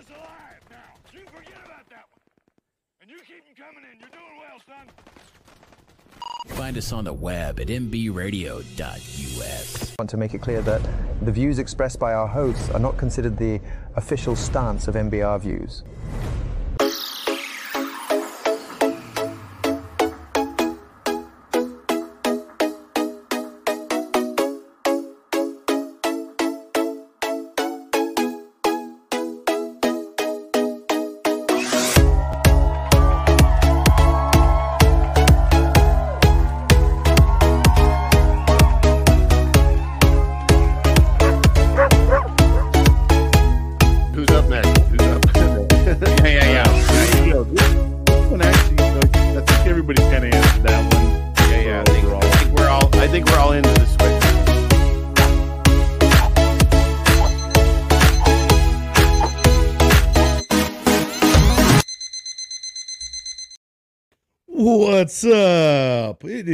us alive now. You forget about that one. And you keep them coming in. You're doing well, son. Find us on the web at mbradio.us. I want to make it clear that the views expressed by our hosts are not considered the official stance of MBR views.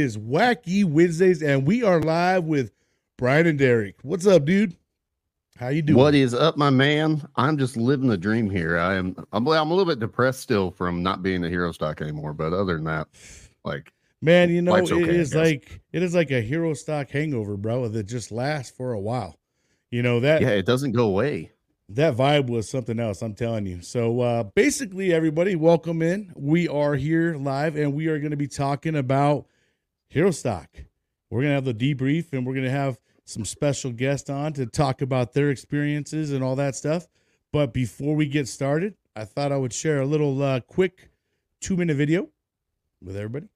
Is Wacky Wednesdays, and we are live with Brian and Derek. What's up, dude? How you doing? What is up, my man? I'm just living the dream here. I am. I'm, I'm a little bit depressed still from not being a Herostock anymore, but other than that, like Man, you know, it okay, is like it is like a Herostock hangover, bro, that just lasts for a while. You know that yeah, it doesn't go away. that vibe was something else i'm telling you so uh basically everybody welcome in we are here live and we are going to be talking about Herostock. We're going to have the debrief and we're going to have some special guests on to talk about their experiences and all that stuff. But before we get started i thought i would share a little uh quick two minute video with everybody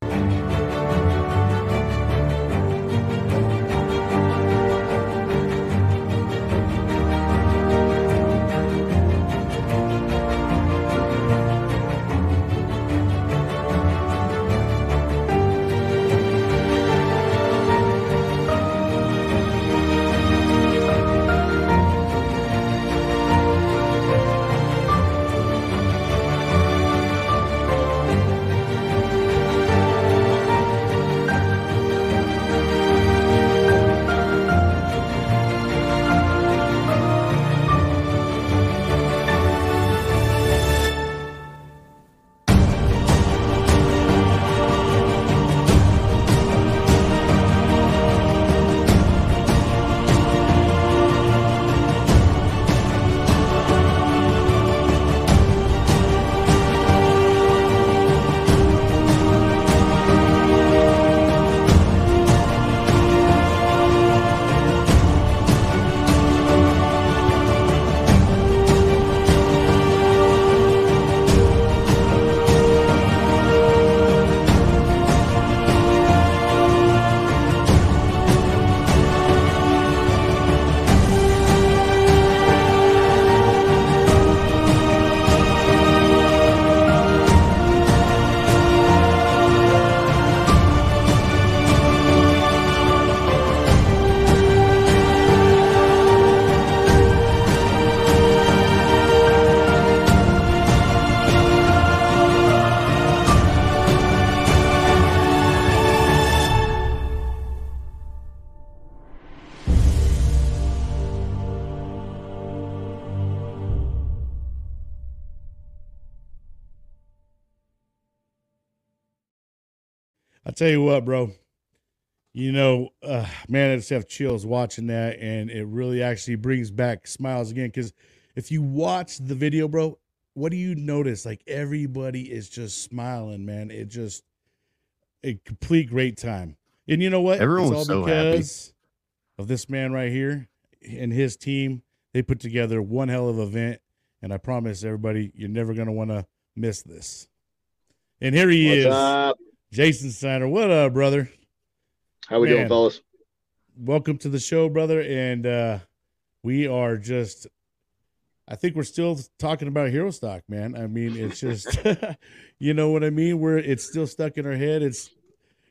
tell you what, bro. You know, uh, man, I just have chills watching that, and it really actually brings back smiles again. Because if you watch the video, bro, what do you notice? Like everybody is just smiling, man. It just a complete great time. And you know what? Everyone's it's all so happy. because of this man right here and his team. They put together one hell of an event, and I promise everybody, you're never gonna want to miss this. And here he What's is. up? Jason Steiner. What up, brother? How we Man. doing, fellas? Welcome to the show, brother. And uh we are just I think we're still talking about Herostock, man. I mean, it's just you know what I mean? We're it's still stuck in our head. It's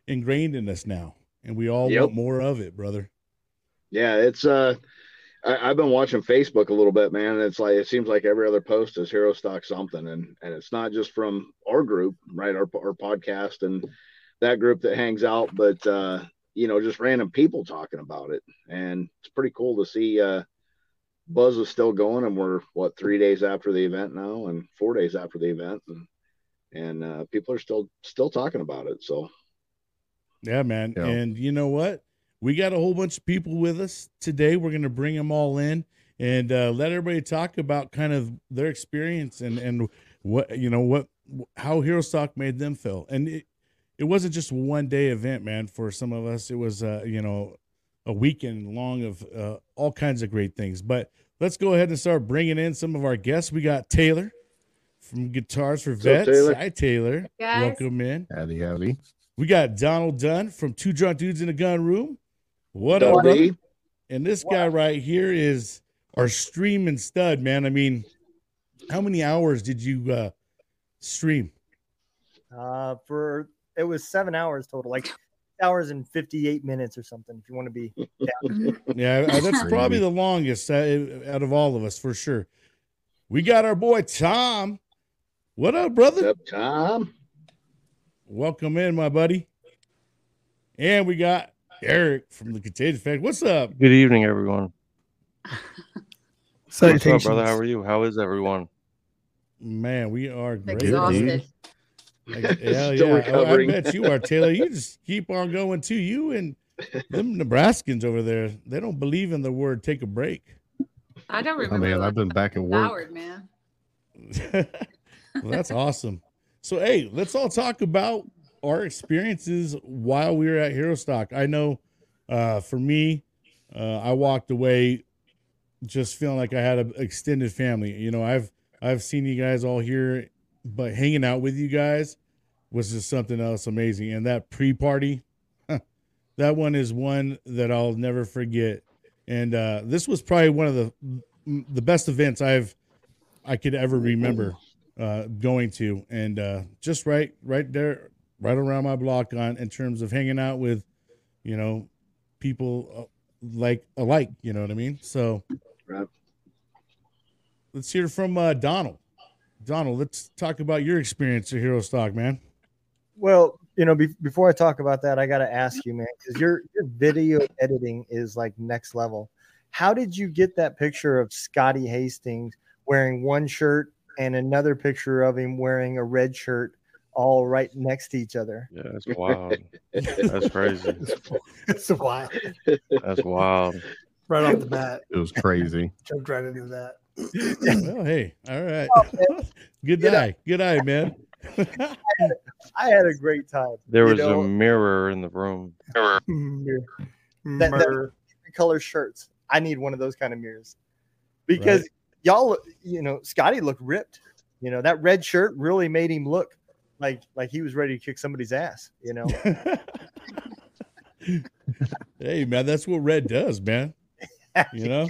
ingrained in us now. And we all Yep. want more of it, brother. Yeah, it's uh, I, I've been watching Facebook a little bit, man. and It's like it seems like every other post is Herostock something, and and it's not just from our group, right? Our our podcast and that group that hangs out, but uh, you know, just random people talking about it, and it's pretty cool to see. Uh, Buzz is still going, and we're what three days after the event now, and four days after the event, and and uh, people are still still talking about it. So Yeah, man. Yeah. And you know what? We got a whole bunch of people with us today. We're going to bring them all in and uh, let everybody talk about kind of their experience and and what you know what how Herostock made them feel. And it, it wasn't just one day event, man. For some of us, it was uh, you know a weekend long of uh, all kinds of great things. But let's go ahead and start bringing in some of our guests. We got Taylor from Guitars for What's up, Vets. Taylor? Hi, Taylor. Guys. Welcome in. Howdy, howdy. We got Donald Dunn from Two Drunk Dudes in a Gun Room. What up, Dundee. And this guy right here is our streaming stud, man. I mean, how many hours did you uh stream? Uh, for it was seven hours total, like hours and fifty eight minutes or something. If you want to be, Yeah, uh, that's probably the longest uh, out of all of us for sure. We got our boy Tom. What up, what's brother? up, Tom? Welcome in, my buddy. And we got Eric from the Contagion Effect. What's up? Good evening, everyone. What's up, brother? How are you? How is everyone? Man, we are great. Exhausted. Like, Hell Still yeah. Oh, I recovering. bet you are, Taylor. You just keep on going too. You and them Nebraskans over there, they don't believe in the word take a break. I don't Oh, remember. man, I've been back at work. Howard, man. well, that's awesome. So, hey, let's all talk about our experiences while we were at Herostock. I know uh, for me, uh, I walked away just feeling like I had an extended family. You know, I've I've seen you guys all here, but hanging out with you guys was just something else amazing. And that pre-party, that one is one that I'll never forget. And uh, this was probably one of the the best events I've I could ever remember uh, going to, and uh, just right, right there, right around my block on in terms of hanging out with, you know, people uh, like alike. You know what I mean? So, Right. let's hear from uh, Donald. Donald, let's talk about your experience at Herostock, man. well, you know, be, before I talk about that, I got to ask you, man, because your your video editing is like next level. How did you get that picture of Scotty Hastings wearing one shirt and another picture of him wearing a red shirt, all right next to each other? Yeah, that's wild. That's crazy. It's a while. That's wild. Right off the bat, It was crazy. jumped right into that. Well, hey, all right, oh, good You know- good eye, man. I had a great time. There was know, a mirror in the room. Mir- That- that- color shirts. I need one of those kind of mirrors because y'all, you know, Scotty looked ripped. You know, that red shirt really made him look like like he was ready to kick somebody's ass. You know, hey, man, that's what red does, man. You know.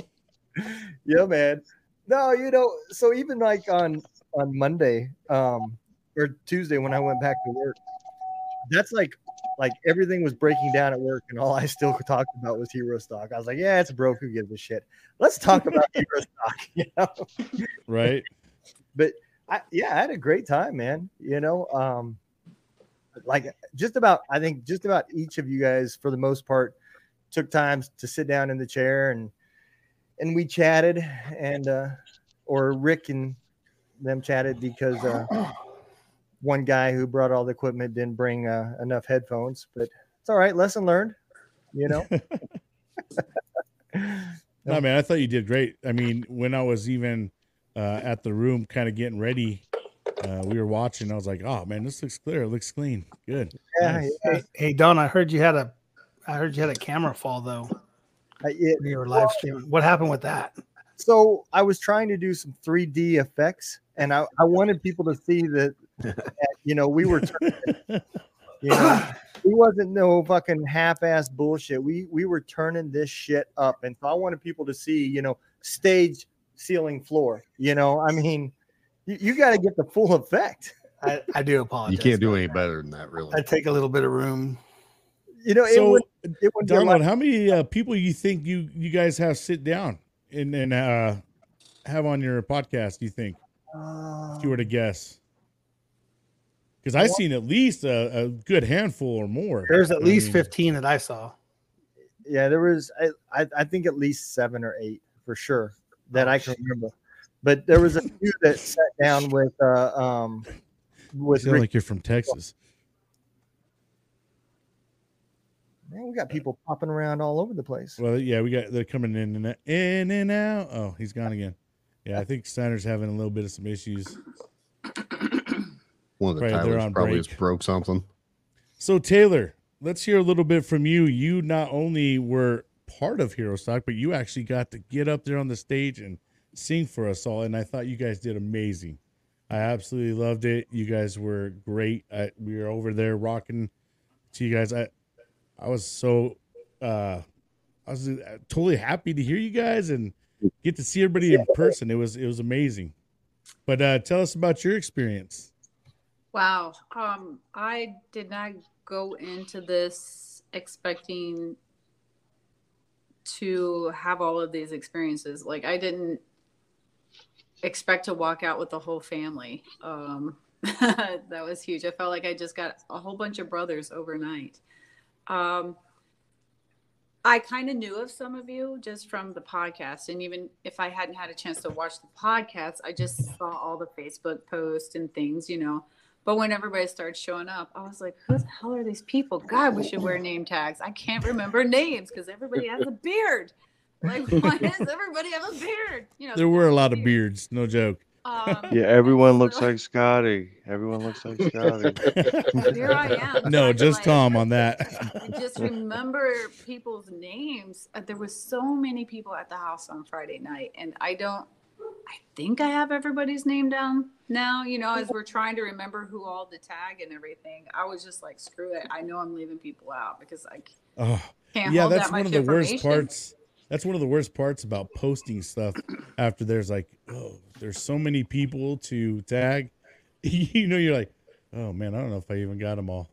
yeah, man. No, you know, so even like on on Monday um or Tuesday when I went back to work, that's like like everything was breaking down at work, and all I still talked about was Herostock. I was like, yeah, it's a broke. Who gives a shit? Let's talk about hero stock. You know. right? but I, yeah, I had a great time, man. You know, um, like just about, I think just about each of you guys, for the most part, took time to sit down in the chair and and we chatted, and uh, or Rick and them chatted because uh, one guy who brought all the equipment didn't bring uh, enough headphones, but it's all right. Lesson learned. You know. No, man, I thought you did great. I mean, when I was even uh, at the room, kind of getting ready, uh, we were watching. I was like, "Oh man, this looks clear. It looks clean. Good." Yeah, Nice. yeah. Hey, hey, Don, I heard you had a, I heard you had a camera fall though. I- it- when You were live streaming. What happened with that? so I was trying to do some 3D effects, and I, I wanted people to see that, that, you know we were, turning, you know, we wasn't no fucking half-ass bullshit. We we were turning this shit up, and so I wanted people to see, you know, stage, ceiling, floor. You know, I mean, you, you got to get the full effect. I, I do apologize. You can't do any that. better than that, really. I take a little bit of room. You know, it So, would it would be a lot- Donald, how many uh, people you think you you guys have sit down and and uh, have on your podcast? Do you think, if you were to guess? Because I've seen at least a, a good handful or more. There's at I least mean, 15 that I saw. yeah, there was I, I I think at least seven or eight for sure that I can remember. But there was a few that sat down with uh um You with sound Rick, like you're from Texas. man, we got people popping around all over the place. Well, yeah, we got they're coming in and out- in and out. Oh, he's gone again. Yeah, I think Steiner's having a little bit of some issues. One of the Right, Tylers on probably break. just broke something. So Taylor, let's hear a little bit from you. You not only were part of Herostock, but you actually got to get up there on the stage and sing for us all, and I thought you guys did amazing. I absolutely loved it. You guys were great. I, we were over there rocking to you guys. I I was so uh I was uh, totally happy to hear you guys and get to see everybody in person. It was it was amazing. But uh tell us about your experience. Wow. Um, I did not go into this expecting to have all of these experiences. Like I didn't expect to walk out with the whole family. Um, that was huge. I felt like I just got a whole bunch of brothers overnight. Um, I kind of knew of some of you just from the podcast. And even if I hadn't had a chance to watch the podcast, I just saw all the Facebook posts and things, you know. But when everybody started showing up, I was like, who the hell are these people? God, we should wear name tags. I can't remember names because everybody has a beard. Like, why does everybody have a beard? You know, There were a lot of beards, no joke. um, Yeah, everyone looks like Scotty. Everyone looks like Scotty. here I am. No, just like, Tom on that. I just remember people's names. Uh, There was so many people at the house on Friday night, and I don't. I think I have everybody's name down now. You know, as we're trying to remember who all the tag and everything, I was just like, screw it. I know I'm leaving people out because I Oh, can't yeah, hold that's that one of the worst parts. That's one of the worst parts about posting stuff after there's like, oh, there's so many people to tag. you know, you're like, oh man, I don't know if I even got them all.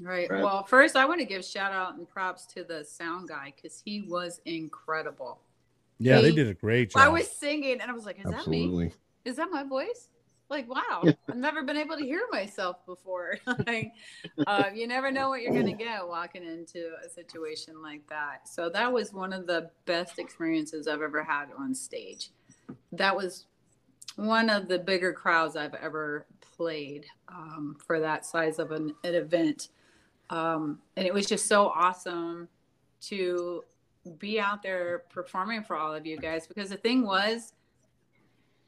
Right. Right. Well, first, I want to give shout out and props to the sound guy because he was incredible. Yeah, they He- did a great job. I was singing and I was like, is that me? Is that my voice? Like, wow, I've never been able to hear myself before. like, uh, you never know what you're going to get walking into a situation like that. So, that was one of the best experiences I've ever had on stage. That was one of the bigger crowds I've ever played um, for that size of an, an event. Um, and it was just so awesome to be out there performing for all of you guys because the thing was,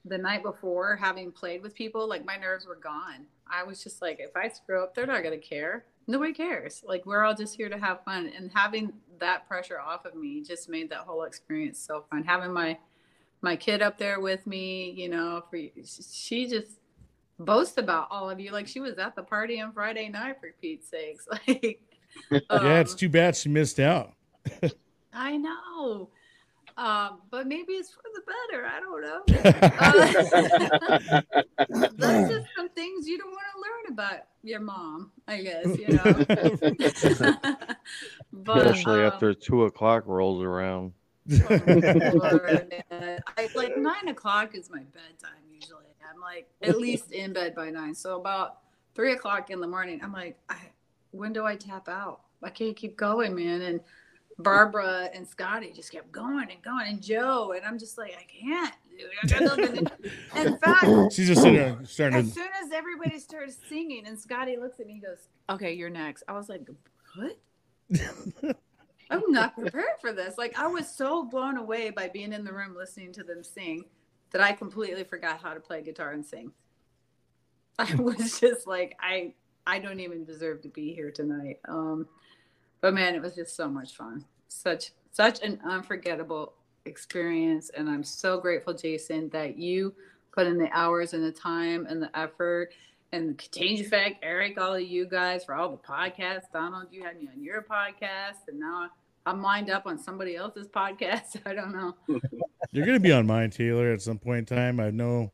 the night before having played with people like my nerves were gone. I was just like if i screw up they're not going to care. Nobody cares. Like we're all just here to have fun. And having that pressure off of me just made that whole experience so fun. Having my my kid up there with me you know for she just boasts about all of you. Like she was at the party on friday night for pete's sakes. Like yeah, it's um, too bad she missed out. I know. Um, but maybe it's for the better. I don't know. Uh, that's just some things you don't want to learn about your mom, I guess, you know. but Especially um, after two o'clock rolls around. I, like nine o'clock is my bedtime usually. I'm like at least in bed by nine. So about three o'clock in the morning, I'm like, I, when do I tap out? I can't keep going, man. And Barbara and Scotty just kept going and going, and Joe, and I'm just like, I can't. Dude. I got nothing to- In fact, She's just sitting there starting as soon as everybody started singing, and Scotty looks at me and goes, "Okay, you're next." I was like, "What?" I'm not prepared for this. Like I was so blown away by being in the room listening to them sing that I completely forgot how to play guitar and sing. I was just like, I I don't even deserve to be here tonight. Um, but man, it was just so much fun. Such such an unforgettable experience, and I'm so grateful, Jason, that you put in the hours and the time and the effort. And Change Effect, Eric, all of you guys for all the podcasts. Donald, you had me on your podcast, and now I'm lined up on somebody else's podcast. I don't know. You're gonna be on mine, Taylor, at some point in time. I know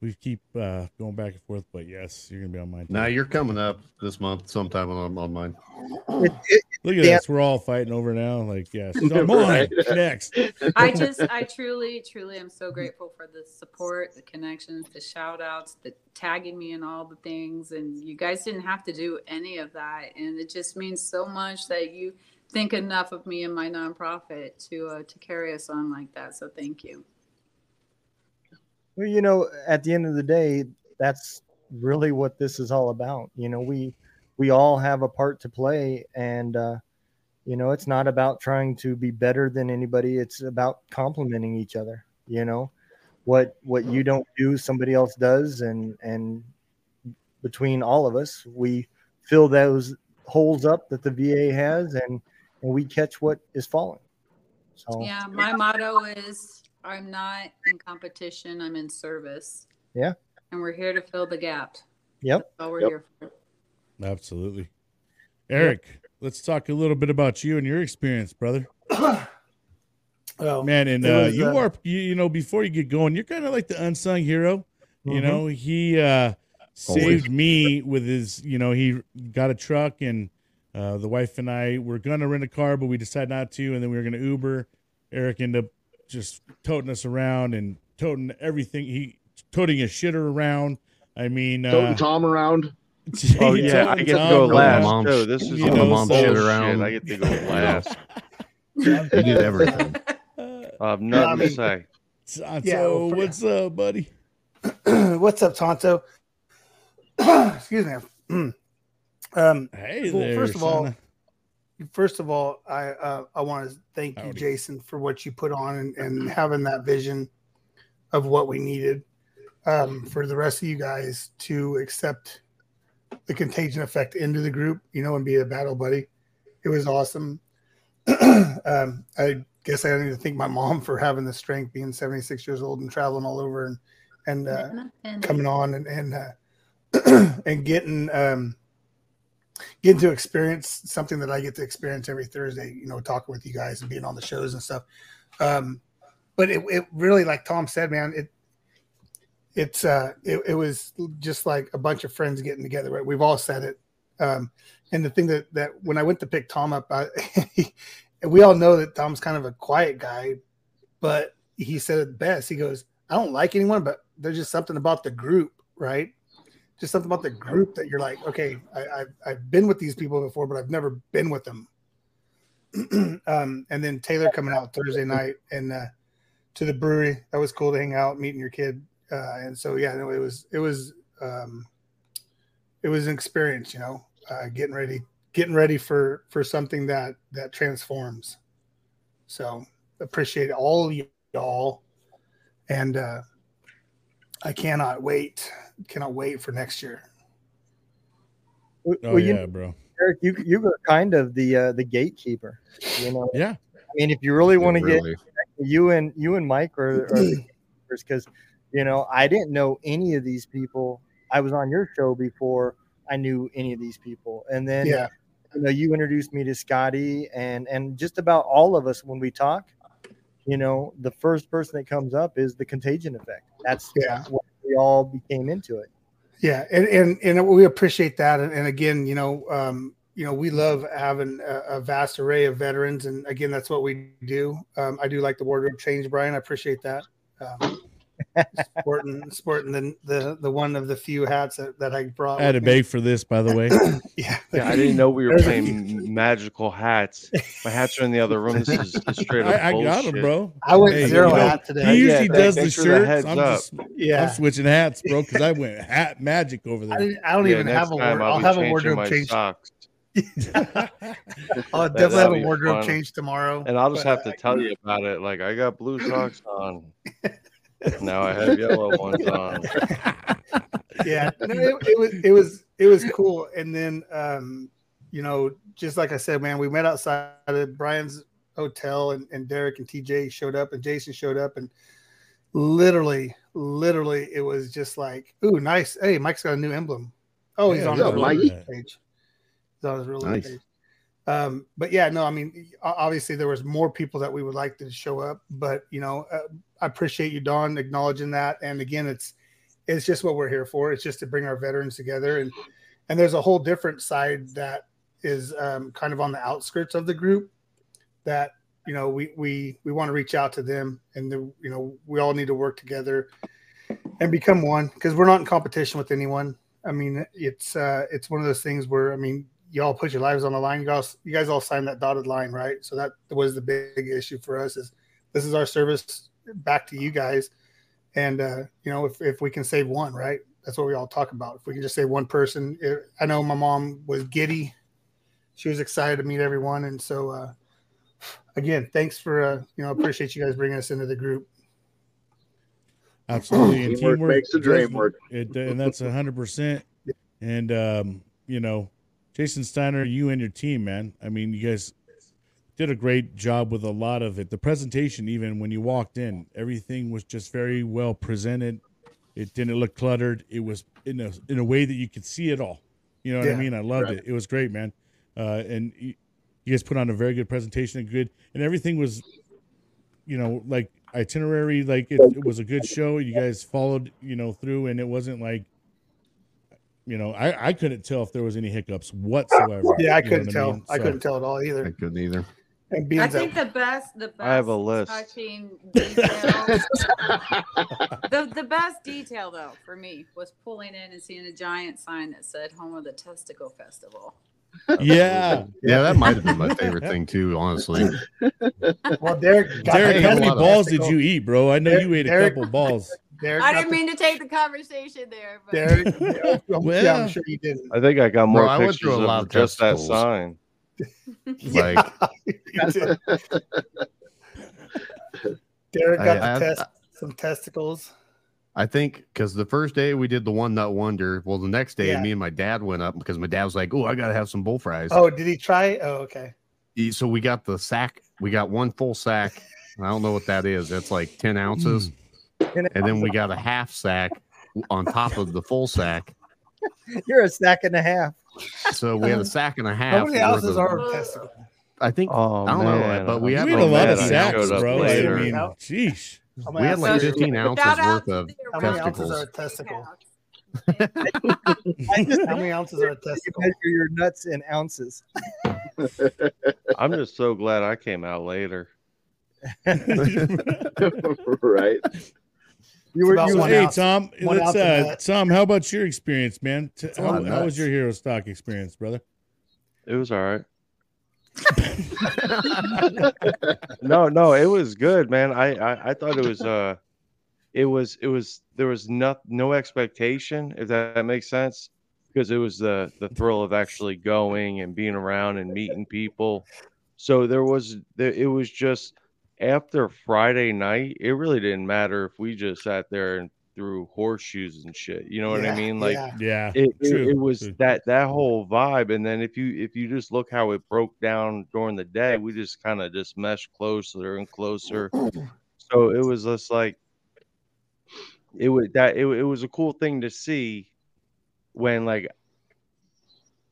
we keep uh, going back and forth, but yes, you're gonna be on mine. Now you're coming up this month sometime on, on mine. It, it, Look at Yeah. this. We're all fighting over now. Like, yes, she's on Right. next. I just, I truly, truly am so grateful for the support, the connections, the shout outs, the tagging me and all the things. And you guys didn't have to do any of that. And it just means so much that you think enough of me and my nonprofit to, uh, to carry us on like that. So thank you. Well, you know, at the end of the day, that's really what this is all about. You know, we we all have a part to play, and uh, you know, it's not about trying to be better than anybody. It's about complementing each other. You know, what what you don't do, somebody else does, and and between all of us, we fill those holes up that the VA has, and and we catch what is falling. So Yeah, my motto is I'm not in competition, I'm in service. yeah, And we're here to fill the gap. yep. That's all we're Yep. here for. Absolutely. Eric, let's talk a little bit about you and your experience, brother. Oh, Man, and uh, was, you uh, are you, you know before you get going, you're kind of like the unsung hero. You Mhm. know, he uh, saved me with his. You know, he got a truck, and uh, the wife and I were gonna rent a car, but we decided not to, and then we were gonna Uber. Eric ended up just toting us around and toting everything. He toting his shitter around. I mean, Toting uh, Tom around. Oh yeah, I toting get to go last. Mom too. This is you all know, mom so- shit. around. I get to go last. You did everything. I have nothing I to say. Tonto, Yeah, well, for- what's up, buddy? What's up, Tonto? Excuse me. um, Hey Well, there. first of all, son. First of all, I uh, I want to thank you, Jason, for what you put on and, and having that vision of what we needed um, for the rest of you guys to accept the contagion effect into the group, you know, and be a battle buddy. It was awesome. um, I guess I need to thank my mom for having the strength, being 76 years old and traveling all over and and uh, coming on and and uh, and getting um getting to experience something that I get to experience every Thursday. You know, talking with you guys and being on the shows and stuff. Um, but it, it really, like Tom said, man, it it's uh it, it was just like a bunch of friends getting together. Right, we've all said it. Um, and the thing that that when I went to pick Tom up, I, we all know that Tom's kind of a quiet guy, but he said it best. He goes, I don't like anyone, but there's just something about the group, right? Just something about the group that you're like, okay, I, I've, I've been with these people before, but I've never been with them. um, and then Taylor coming out Thursday night and uh, to the brewery. That was cool to hang out, meeting your kid. Uh, and so, yeah, no, it was, it was, um, it was an experience, you know, uh, getting ready, getting ready for, for something that, that transforms. So appreciate all y'all. And, uh, I cannot wait. Cannot wait for next year. Oh well, you, yeah, bro. Eric, you you were kind of the uh, the gatekeeper. You know, Yeah. I mean, if you really want to Really. get you and you and Mike are, are the gatekeepers because you know I didn't know any of these people. I was on your show before I knew any of these people, and then Yeah. you know you introduced me to Scotty and and just about all of us when we talk. You know, the first person that comes up is the contagion effect. That's Yeah. what we all became into it. Yeah, and and, and we appreciate that. And, and again, you know, um, you know, we love having a, a vast array of veterans, and again, that's what we do. Um, I do like the wardrobe change, Brian. I appreciate that. Um, sporting, sporting the, the the one of the few hats that, that I brought. I had to with me. beg for this, by the way. Yeah, Yeah, I didn't know we were playing magical hats. My hats are in the other room. This is is straight up I, I got bullshit. him, bro. I went Hey, zero you know, hat today. He usually thanks- does the thanks for the shirts. I'm, just, Yeah. I'm switching hats, bro, because I went hat magic over there. didn't, I don't Yeah, even have a time wardrobe. I'll I'll have a wardrobe change. socks. I'll definitely have a wardrobe fun. change tomorrow. And I'll just have to tell you about it. Like I got blue socks on. Now I have yellow ones on. yeah no, it, it was it was it was cool and then um you know just like i said man we met outside of brian's hotel and, and derek and tj showed up and jason showed up and literally literally it was just like ooh nice hey mike's got a new emblem oh he's Yeah, on yeah, his real Mike. page he's on his real Nice. page um but yeah no i mean obviously there was more people that we would like to show up but you know uh, i appreciate you don acknowledging that and again it's it's just what we're here for. It's just to bring our veterans together, and and there's a whole different side that is um, kind of on the outskirts of the group that you know we we we want to reach out to them, and the, you know we all need to work together and become one because we're not in competition with anyone. I mean, it's uh, it's one of those things where I mean, y'all put your lives on the line. You guys you guys all signed that dotted line, right? So that was the big issue for us. Is this is our service back to you guys and uh, you know if, if we can save one right that's what we all talk about. If we can just say one person, it, I know my mom was giddy. She was excited to meet everyone, and so uh, again, thanks for uh, you know appreciate you guys bringing us into the group. Absolutely, and Teamwork teamwork makes the dream work. It, and that's hundred percent. And um, you know, Jason Steiner, you and your team, man. I mean, you guys did a great job with a lot of it. The presentation, even when you walked in, everything was just very well presented. It didn't look cluttered. It was in a in a way that you could see it all. You know what I mean? I loved right. it. It was great, man. Uh, and you, you guys put on a very good presentation. And good, and everything was, you know, like itinerary. Like it, it was a good show. You guys followed, you know, through, and it wasn't like, you know, I I couldn't tell if there was any hiccups whatsoever. Yeah, I couldn't what tell. mean? I couldn't tell at all either. I couldn't either. And I being that think the best, the best I have a list. touching detail. the the best detail though for me was pulling in and seeing a giant sign that said "Home of the Testicle Festival." Yeah, Yeah, that might have been my favorite thing too, honestly. well, Derek, got Derek, how many a lot balls did you eat, bro? I know Derek- you ate a Derek- couple balls. Derek, I didn't the- mean to take the conversation there, but Derek, yeah, I'm, yeah, Well. I'm sure you didn't. I think I got more Bro, I went pictures through a lot of of just that sign. Like You did. Derek I- got I- the test, some testicles. I think because the first day we did the one nut wonder. Well, the next day Yeah. me and my dad went up because my dad was like, "Oh, I gotta have some bull fries." Oh, did he try? Oh, okay. He- So we got the sack. We got one full sack. I don't know what that is. That's like ten ounces, and then we got a half sack on top of the full sack. You're a sack and a half. So we had a sack and a half. How many worth ounces are a testicle? I think Oh I don't man, know, but we You have ate a a lot of sacks, showed up bro. I mean, How- sheesh. How many We had like 15 ounces out worth to of the How many ounces testicles. are a testicle? How many ounces are a you testicle? measure your nuts in ounces. I'm just so glad I came out later. right. You were about you one hey, ounce- Tom, one let's ounce uh. Tom, how about your experience, man? How, how was your Herostock experience, brother? It was all right. no, no, it was good, man. I, I, I thought it was uh it was it was there was no no expectation, if that, that makes sense. Because it was the the thrill of actually going and being around and meeting people. So there was there it was just after Friday night, it really didn't matter if we just sat there and threw horseshoes and shit. You know what Yeah, I mean? Like yeah. Yeah, it, it, true, it was that that whole vibe and then if you if you just look how it broke down during the day we just kind of just meshed closer and closer so it was just like it was that it, it was a cool thing to see when like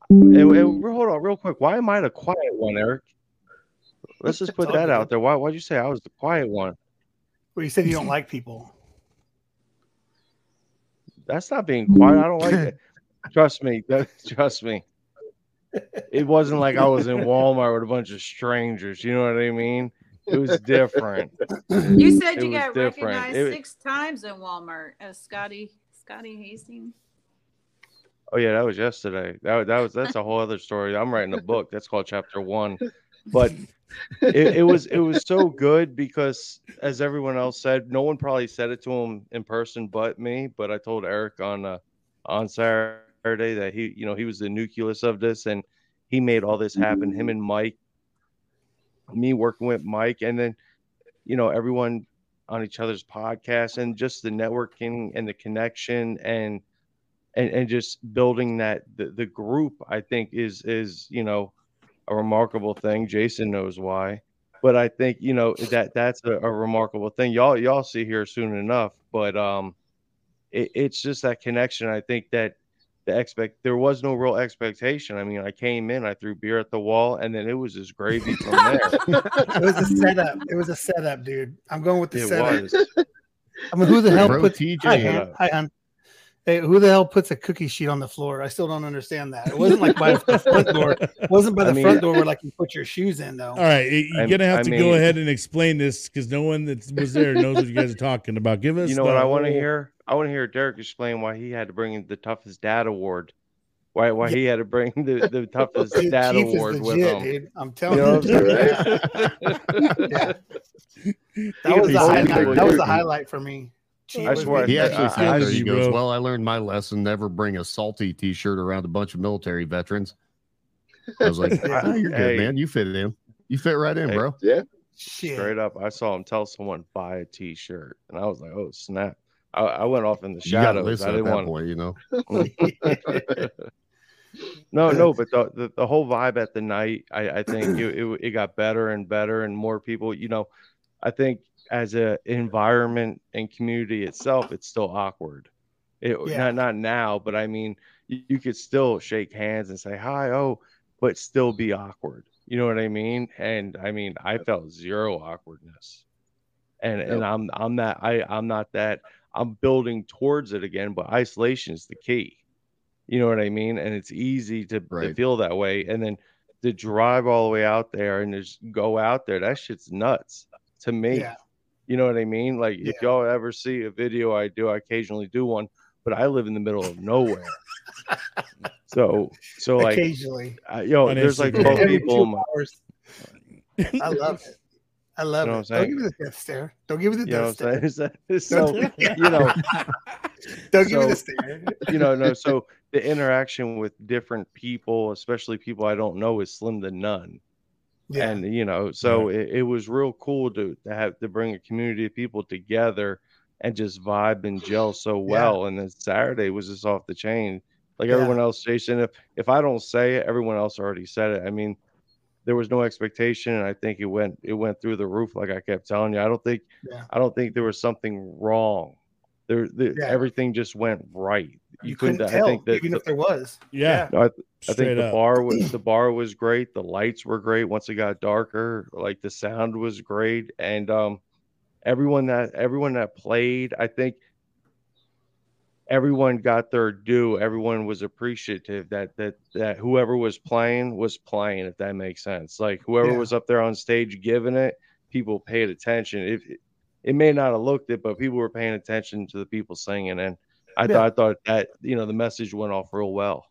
and, and hold on real quick why am i the quiet one eric let's just put that out there why why'd you say i was the quiet one Well, you said you don't like people. That's not being quiet. I don't like it. Trust me. that- Trust me. It wasn't like I was in Walmart with a bunch of strangers. You know what I mean? It was different. you said It you got different. recognized It- six times in Walmart as Scotty Scotty Hastings. Oh yeah, that was yesterday. That that was that's a whole other story. I'm writing a book. That's called Chapter One. But it, it was it was so good because as everyone else said, no one probably said it to him in person but me. But I told Eric on uh, on Saturday that he you know he was the nucleus of this and he made all this happen. Him and Mike, me working with Mike, and then you know everyone on each other's podcasts and just the networking and the connection and and and just building that the, the group I think is is you know a remarkable thing. Jason knows why, but I think you know that that's a, a remarkable thing. Y'all y'all see here soon enough, but um, it, it's just that connection. I think that the expect there was no real expectation. I mean, I came in, I threw beer at the wall, and then it was just gravy from there. It was a setup. It was a setup, dude. I'm going with the it setup. was. I mean, who the hell put puts TJ. Hi, hon. Hi, hon. Hey, who the hell puts a cookie sheet on the floor? I still don't understand that. It wasn't like by the front door. It wasn't by I the mean- front door where like you put your shoes in though. All right, you're I- gonna have I to go ahead and explain this because no one that was there knows what you guys are talking about. Give us. You know the what I want to hear? I want to hear Derek explain why he had to bring in the toughest dad award. Why why he had to bring the, the toughest Dude, dad Chief is award with him. dude. I'm You telling know you. what Yeah. That was the highlight. That was the highlight for me. I swear, He actually I- said I- there, he goes. Well, I learned my lesson never bring a salty t shirt around a bunch of military veterans. I was like, Yeah. "Ah, You're good, Hey. man. You fit in. You fit right in, Hey. bro. Yeah. Shit. straight up, I saw him tell someone buy a T-shirt, and I was like, "Oh snap!" I, I went off in the You got to shadows. listen I at didn't that want. point, you know. no, no, but the, the the whole vibe at the night, I I think it, it it got better and better, and more people. You know, I think as a environment and community itself, it's still awkward. It Yeah. not not now, but I mean, you, you could still shake hands and say hi, oh, but still be awkward. You know what I mean? And I mean, I felt zero awkwardness, and and I'm I'm that I I'm not that. I'm building towards it again, but isolation is the key. You know what I mean? And it's easy to, to feel that way. And then to drive all the way out there and just go out there, that shit's nuts to me. Yeah. You know what I mean? Like if y'all ever see a video I do, I occasionally do one, but I live in the middle of nowhere. so so like Occasionally. I, yo, On there's like Instagram. 12 people in my. I love it. I love You know it. what I'm Don't give me the death stare. Don't give me the you death stare. saying? so you know, Don't give me the stare. you know, no. So the interaction with different people, especially people I don't know, is slim to none. Yeah. And you know, so it, it was real cool to, to have to bring a community of people together and just vibe and gel so well. And then Saturday was just off the chain. Like Yeah. everyone else, Jason. If if I don't say it, everyone else already said it. I mean, there was no expectation, and I think it went it went through the roof. Like I kept telling you, I don't think Yeah. I don't think there was something wrong. There, the, Yeah. everything just went right. You, couldn't I tell, think that even if there was. Yeah. no, I, I think the up. bar was the bar was great. The lights were great. Once it got darker, like the sound was great, and um, everyone that everyone that played, I think everyone got their due. Everyone was appreciative that that that whoever was playing was playing. If that makes sense, like whoever Yeah. was up there on stage giving it, people paid attention. If it may not have looked it, but people were paying attention to the people singing, and I Yeah. thought I thought that you know the message went off real well.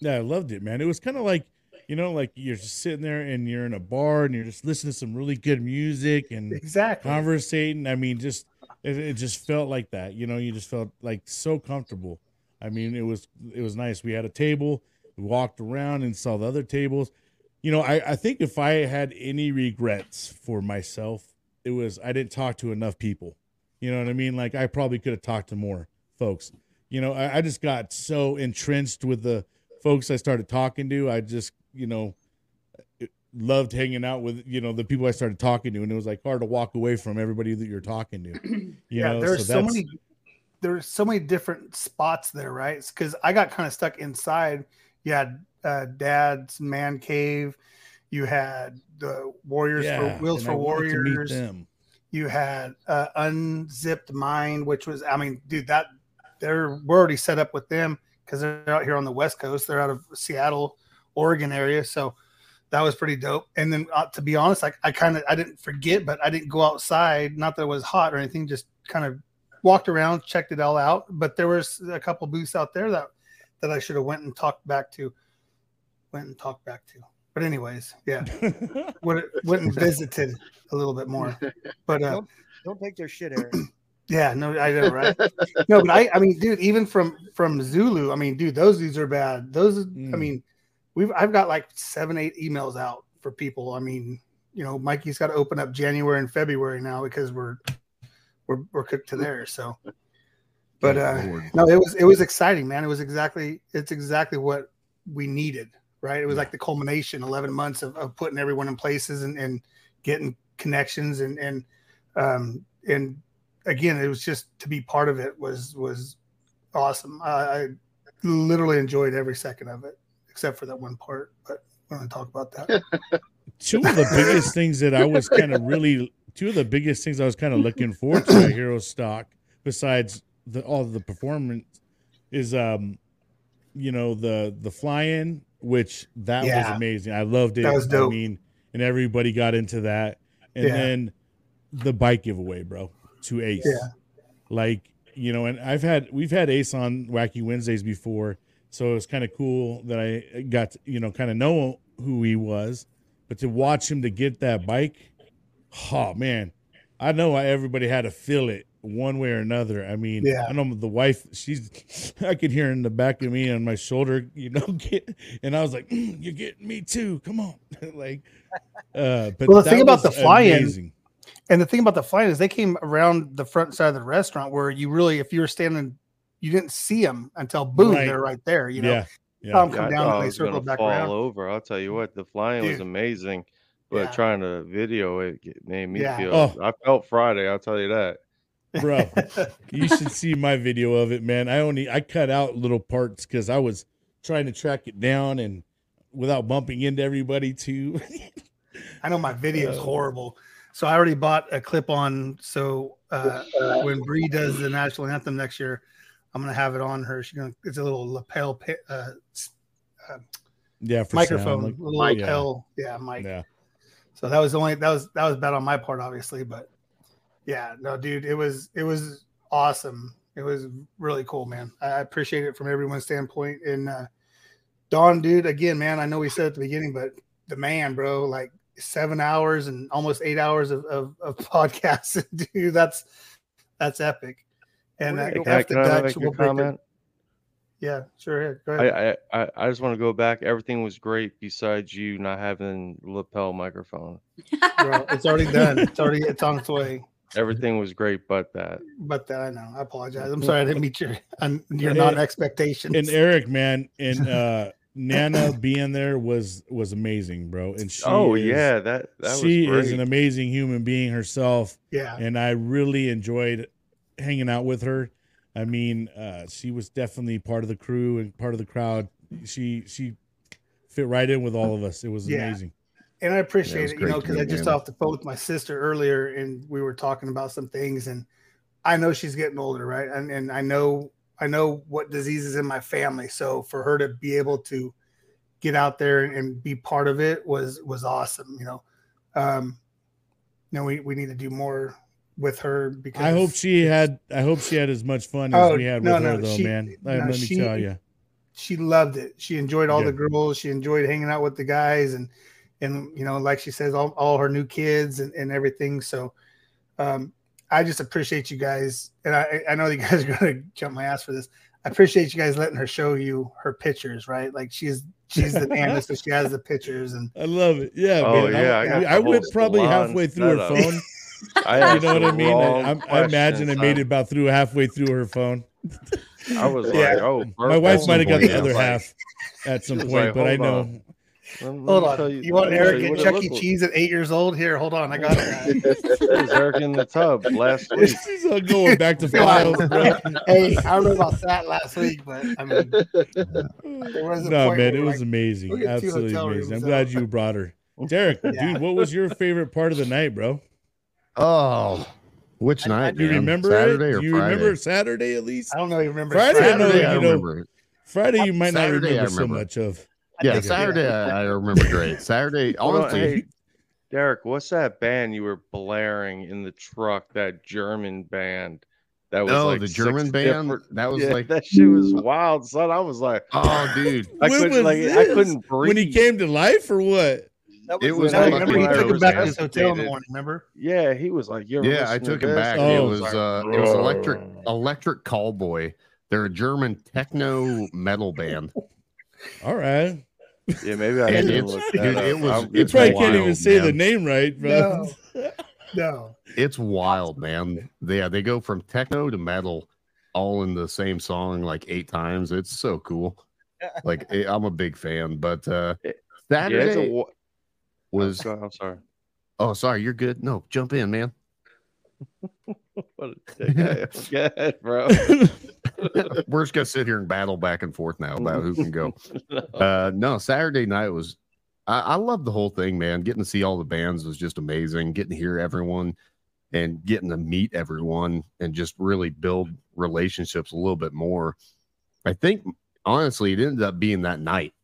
Yeah, I loved it, man. It was kind of like, you know, like you're just sitting there and you're in a bar and you're just listening to some really good music and Exactly. conversating. I mean, just it, it just felt like that. You know, you just felt like so comfortable. I mean, it was it was nice. We had a table. We walked around and saw the other tables. You know, I, I think if I had any regrets for myself, it was I didn't talk to enough people. You know what I mean? Like I probably could have talked to more folks. You know, I, I just got so entrenched with the folks I started talking to. I just, you know, loved hanging out with, you know, the people I started talking to, and it was like hard to walk away from everybody that you're talking to. You yeah, know, there's so, that's- many there's so many different spots there, right? Because I got kind of stuck inside. You had uh, Dad's man cave. You had the Warriors Yeah, for Wheels for Warriors. them. You had uh, Unzipped Mind, which was, I mean, dude, that they're we're already set up with them because they're out here on the West Coast. They're out of Seattle, Oregon area, so that was pretty dope. And then, uh, to be honest, like I kind of I didn't forget, but I didn't go outside. Not that it was hot or anything, just kind of walked around, checked it all out. But there was a couple booths out there that that I should have went and talked back to. Went and talked back to. But anyways, yeah, went, went and visited a little bit more. But uh, Don't, don't take their shit, Eric. yeah, no, I know, right? no, but I, I mean, dude, even from from Zulu, I mean, dude, those dudes are bad. Those, I Mm. mean, we've I've got like seven, eight emails out for people. I mean, you know, Mikey's got to open up January and February now because we're we're we're cooked to there. So, but uh, no, it was it was exciting, man. It was exactly it's exactly what we needed, right? It was like the culmination, eleven months of, of putting everyone in places and, and getting connections and and um and again, it was just to be part of it was was awesome. I, I literally enjoyed every second of it, except for that one part. But we're going to talk about that. two of the biggest things that I was kind of really two of the biggest things I was kind of looking forward to at Herostock, besides the all the performance, is um, you know the the fly-in, which that was amazing. I loved it. That was dope. I mean, and everybody got into that, and Yeah. then the bike giveaway, bro, to Ace. Yeah. Like you know, and I've had we've had Ace on Wacky Wednesdays before, so it was kind of cool that I got to, you know kind of know who he was, but to watch him to get that bike, oh man, I know why everybody had to feel it one way or another. I mean, Yeah. I know the wife, she's, I could hear in the back of me on my shoulder, you know, get, and I was like, "Mm, you're getting me too. Come on. like, uh, but Well, the thing about the fly-in- And the thing about the flight is they came around the front side of the restaurant where you really, if you were standing, you didn't see them until boom, Right. they're right there. You know, yeah. Yeah. Tom come I down thought and they was circled back fall around. over. I'll tell you what, the flying was amazing, but Yeah. trying to video it made me Yeah. feel. Oh. I felt Friday. I'll tell you that. bro you should see my video of it man i only i cut out little parts because i was trying to track it down and without bumping into everybody too I know my video is Uh, horrible. So I already bought a clip on. So uh, when Bree does the national anthem next year, I'm gonna have it on her. She's gonna. It's a little lapel uh, uh, yeah for microphone, sound, like- a little Mic. lapel. Yeah, mic. yeah So that was only that was that was bad on my part, obviously. But yeah, no, dude, it was it was awesome. It was really cool, man. I appreciate it from everyone's standpoint. And uh, Don, dude, again, man, I know we said at the beginning, but the man, bro, like seven hours and almost eight hours of of, of podcasts, dude. That's that's epic. And uh, Hey, can, I, F the I Dutch, we'll comment? Yeah, sure. Go ahead. I, I, I- I just want to go back. Everything was great besides you not having lapel microphone. Bro, it's already done. It's already it's on its way. Everything was great, but that. But that I know. I apologize. I'm sorry I didn't meet your your non expectations. and eric man and uh nana being there was was amazing bro and she oh is- yeah, that that she was is an amazing human being herself Yeah. and i really enjoyed hanging out with her i mean uh she was definitely part of the crew and part of the crowd she she fit right in with all of us it was Yeah. amazing and I appreciate was it, you know, because I just you. off the phone with my sister earlier, and we were talking about some things, and I know she's getting older, right? And and I know I know what diseases in my family, so for her to be able to get out there and, and be part of it was was awesome, you know. Um, you know, we we need to do more with her because I hope she had. I hope she had as much fun as Oh, we had no, with her, though, she- man. Let, no, let me she- tell you. she loved it. She enjoyed all Yeah. the girls. She enjoyed hanging out with the guys and and you know, like she says, all, all her new kids and, and everything. So um I just appreciate you guys. And I, I know you guys are gonna jump my ass for this. I appreciate you guys letting her show you her pictures, right? Like she's she's the Nana, so she has the pictures and I love it. Yeah, Oh, man. yeah, I I, I, went probably halfway through her setup. phone. I you know what I mean? I, I, I imagine I made it about through halfway through her phone. I was like, Yeah. oh, My wife might have got the other Like, half at some point, like, but I know. on. Hold on. You, want let Eric tell you at Chuck E. Cheese at eight years old? Here, hold on. I got it. It Eric in the tub last week. She's all going back to files, bro. hey, I don't know about that last week, but I mean, was No, man, it was like, amazing. "Look at two Absolutely hotel amazing. I'm rooms glad you brought her. Derek, Yeah. dude, what was your favorite part of the night, bro? Oh, which I- I night? Do you man? remember Saturday it? or Do you Friday? remember Saturday at least? I don't know. You remember Friday, I know, Saturday, I you know, remember. it. Friday, you might Saturday, not I remember, so much of. Yeah, think Saturday I, I remember great. Saturday, Hold on, honestly, hey, Derek, what's that band you were blaring in the truck? That German band. That was Oh, like the German band? That was Yeah, like- that shit was wild, son. I was like, oh, dude, I When couldn't was like I couldn't breathe. When he came to life, or what? That It was No, like remember he I took him back to his hotel in the morning. Remember? Yeah, he was like, "You're yeah, I took him back. Oh. It was uh, it was electric electric callboy. They're a German techno metal band. All right. Yeah, maybe I And didn't it's- look dude, that it was- You It's probably can't even wild, say the name right, bro. No. No. It's wild, man. Yeah, they go from techno to metal all in the same song like eight times. It's so cool. Like eh, I'm a big fan, but uh Yeah, it's a Saturday wa- was I'm I'm sorry. oh sorry, you're good. No, jump in, man. What a dick. Go ahead, bro. We're just gonna sit here and battle back and forth now about who can go. Uh no, Saturday night was I, I love the whole thing, man. Getting to see all the bands was just amazing. Getting to hear everyone and getting to meet everyone and just really build relationships a little bit more. I think honestly, it ended up being that night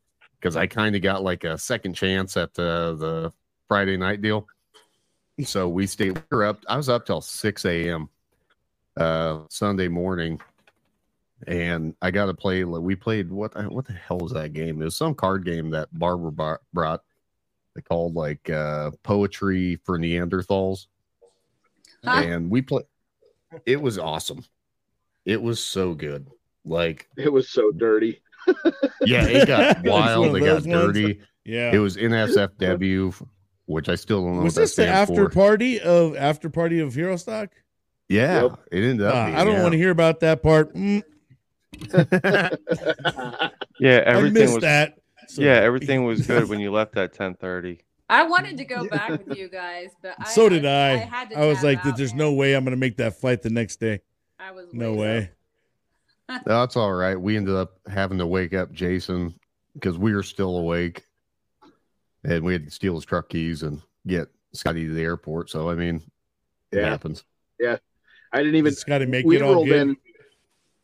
because I kind of got like a second chance at the the Friday night deal. So we stayed. We were up. I was up till six a.m. uh Sunday morning, and I got to play. We played what? What the hell was that game? It was some card game that Barbara brought. They called like uh poetry for Neanderthals. and we played. It was awesome. It was so good. Like It was so dirty. Yeah, it got wild. It got those ones. dirty. Yeah. It was NSFW, which I still don't know. was what that this the after for. party of after party of Herostock? Yeah, Yep. it ended up. Uh, being, I don't yeah. want to hear about that part. Mm, Yeah, everything missed was that. So- yeah, everything was good when you left at ten thirty. I wanted to go back with you guys, but I, So did I. I, had to was like, out, "There's man. no way I'm gonna make that flight the next day. I was No way way." That's all right. We ended up having to wake up Jason because we were still awake, and we had to steal his truck keys and get Scotty to the airport. So I mean, it happens. Yeah. I didn't even Just got to make we it all rolled good. in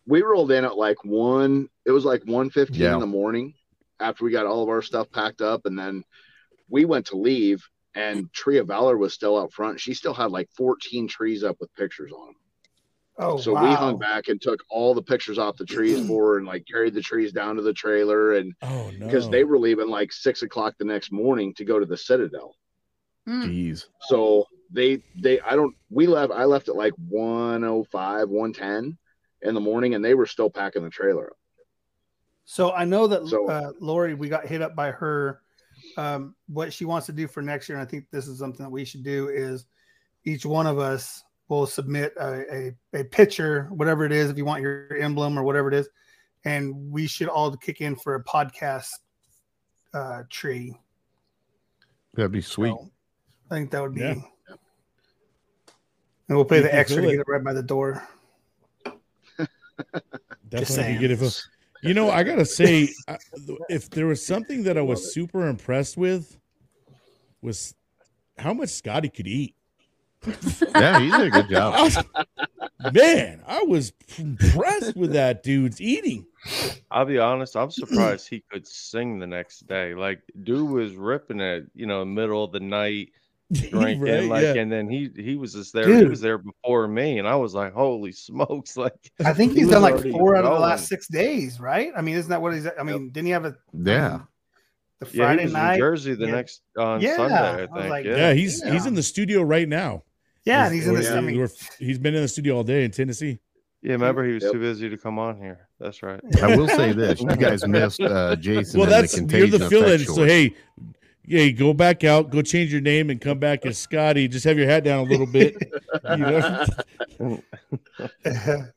we rolled in at like one it was like 1.15 Yeah. in the morning after we got all of our stuff packed up and then we went to leave and tree of valor was still out front she still had like 14 trees up with pictures on them Oh, so wow. we hung back and took all the pictures off the trees for her and like carried the trees down to the trailer and Oh no! because they were leaving like six o'clock the next morning to go to the citadel Mm. Jeez. so they they I don't we left I left at like 105 110 in the morning and they were still packing the trailer up. So I know that So- uh, Lori, we got hit up by her. Um, what she wants to do for next year, and I think this is something that we should do, is each one of us will submit a, a, a picture, whatever it is, if you want your emblem or whatever it is, and we should all kick in for a podcast uh, tree. That'd be sweet. So I think that would be. Yeah. And we'll pay You the can extra to get it. it right by the door. Definitely saying. could get it. for- You know, I gotta say, I- if there was something that I was super impressed with, was how much Scotty could eat. Yeah, he did a good job. was- man, I was impressed with that dude's eating. I'll be honest, I'm surprised he could sing the next day. Like, dude was ripping it, you know, middle of the night, drinking, Right, like, yeah. and then he he was just there. He was there before me, and I was like, holy smokes! Like, I think he's done like four out of the last six days, right? I mean, isn't that what he's? I mean, didn't he have a Yeah. Um, the Yeah, Friday he was night? in Jersey the yeah. next on Yeah, Sunday. I I think. like, yeah. Yeah, he's he's in the studio right now. Yeah, and he's in We're- this. I mean, he's been in the studio all day in Tennessee. Yeah, remember he was Yep. too busy to come on here. That's right. I will say this: you guys missed uh, Jason. Well, that's the you're the effect fill-in. So hey, hey, go back out, go change your name, and come back as Scotty. Just have your hat down a little bit. You know?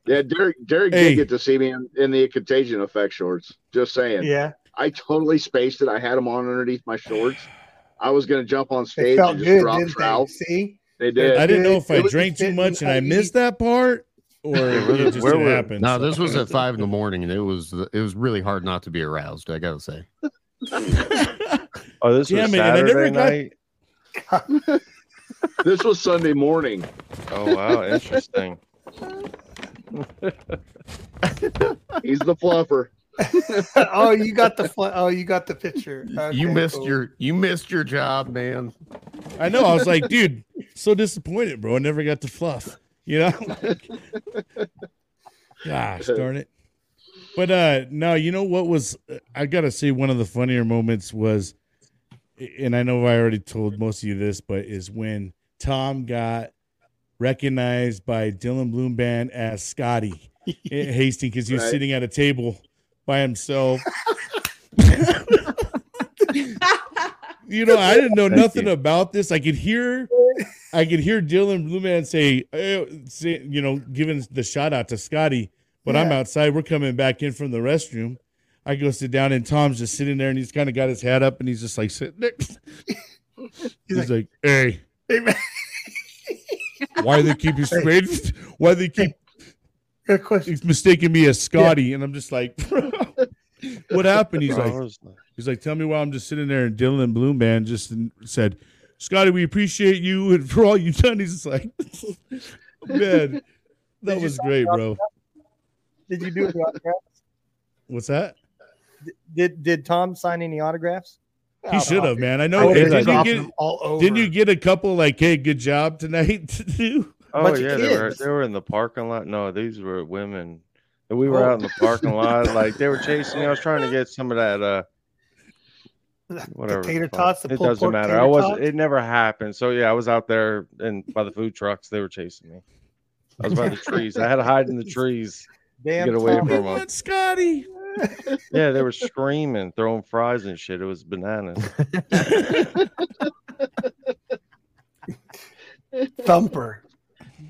Yeah, Derek Derek Hey. did get to see me in, in the contagion effect shorts. Just saying. yeah, I totally spaced it. I had them on underneath my shorts. I was gonna jump on stage and just good, drop trout. See, They did. I didn't know if I drank too much and I missed that part, or it just were- didn't happen. No, this was at five in the morning, and it was it was really hard not to be aroused. I gotta say. Oh, this Damn was it, and I never Saturday got- night. this was Sunday morning. Oh wow, interesting. He's the fluffer. oh, you got the fl- oh, you got the picture. you missed cool. your you missed your job, man. I know. I was like, dude, so disappointed, bro. I never got the fluff. You know? Gosh darn it. But uh no, you know what was I gotta say one of the funnier moments was and I know I already told most of you this, but is when Tom got recognized by Dylan Bloom Band as Scotty in Hastings because he was Right. sitting at a table by himself. you know, I didn't know Thank nothing you. about this. I could hear, I could hear Dylan Bloom Band say, eh, say, you know, giving the shout out to Scotty. But I'm outside. We're coming back in from the restroom. I go sit down, and Tom's just sitting there, and he's kind of got his hat up, and he's just like sitting there. he's like, "Hey, Hey, man, why they keep you straight? Why they keep good question. He's mistaking me as Scotty?" And I'm just like, "Bro, "What happened?" He's like, He's like, tell me why I'm just sitting there. And Dylan Bloom Band just said, Scotty, we appreciate you and for all you've done. He's just like, man, that was great, bro. Did you do the autographs? What's that? Did did Tom sign any autographs? He oh, should have, man. I I know. would Didn't you, get, all over. didn't you get a couple like, hey, good job tonight to do? Oh bunch of yeah, they were they were in the parking lot. No, these were women. And we were Oh. out in the parking lot, like they were chasing me. I was trying to get some of that uh whatever. the tater tots, the it doesn't matter. tater I was. It never happened. So yeah, I was out there and by the food trucks, they were chasing me. I was by the trees. I had to hide in the trees to Damn get away Tom. from them. Scotty? Yeah, they were screaming, throwing fries and shit. It was bananas. Thumper.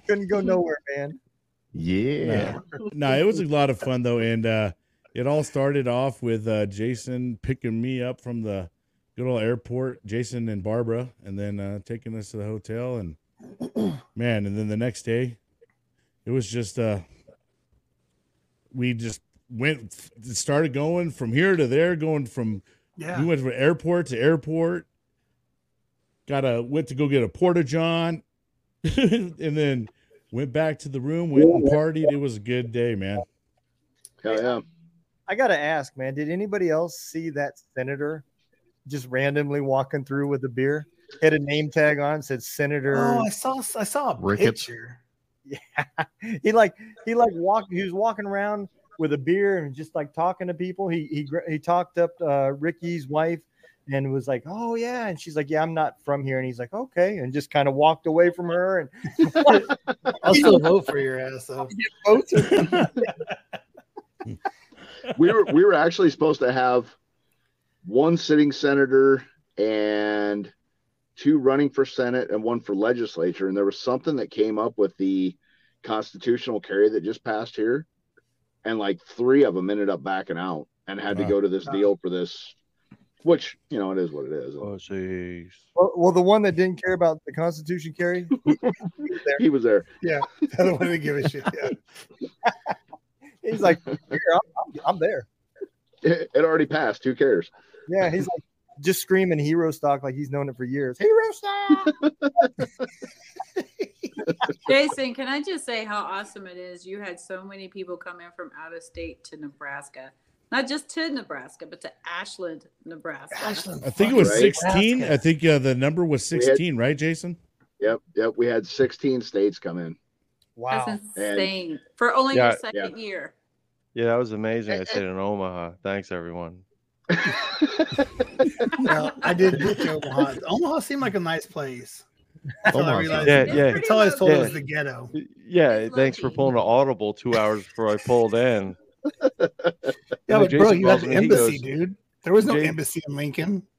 Couldn't go nowhere, man. Yeah. no, it was a lot of fun though, and uh, it all started off with uh, Jason picking me up from the good old airport, Jason and Barbara, and then uh, taking us to the hotel, and man, and then the next day, it was just uh, we just went started going from here to there, going from Yeah. we went from airport to airport. Got a went to go get a porta john, and then went back to the room, went and partied. It was a good day, man. Hell yeah. I gotta ask, man, did anybody else see that senator just randomly walking through with a beer? Had a name tag on, said Senator. Oh, I saw I saw a Ricketts. picture. Yeah, he like he like walked. He was walking around with a beer and just like talking to people. He he he talked up uh, Ricky's wife and was like, "Oh yeah," and she's like, "Yeah, I'm not from here," and he's like, "Okay," and just kind of walked away from her and I'll still vote for your ass though. we were we were actually supposed to have one sitting senator and two running for senate and one for legislature and there was something that came up with the constitutional carry that just passed here and like three of them ended up backing out and had to go to this deal for this which you know it is what it is Oh, jeez. well, well, the one that didn't care about the Constitution carry, he, he was there. he was there Yeah, I don't want to give a shit. Yeah. He's like, "Here, I'm, I'm, I'm there." it, it already passed who cares Yeah, he's like just screaming Herostock like he's known it for years. Hero stock. Jason, can I just say how awesome it is? You had so many people come in from out of state to Nebraska, not just to Nebraska, but to Ashland, Nebraska. Ashland, I think it was Right. 16. Nebraska. I think uh, the number was We had- 16, right, Jason? yep yep we had 16 states come in Wow. That's insane for only Yeah, your second year. Yeah, that was amazing. I stayed in Omaha. Thanks, everyone. Well, I did get to Omaha. Omaha seemed like a nice place. Until I Omaha realized Yeah, It's yeah. pretty until I was told it Yeah. was the ghetto. Yeah, It's thanks for pulling an audible two hours before I pulled in. Yeah, but bro, you had calls the embassy, goes, dude. There was no Jay- embassy in Lincoln.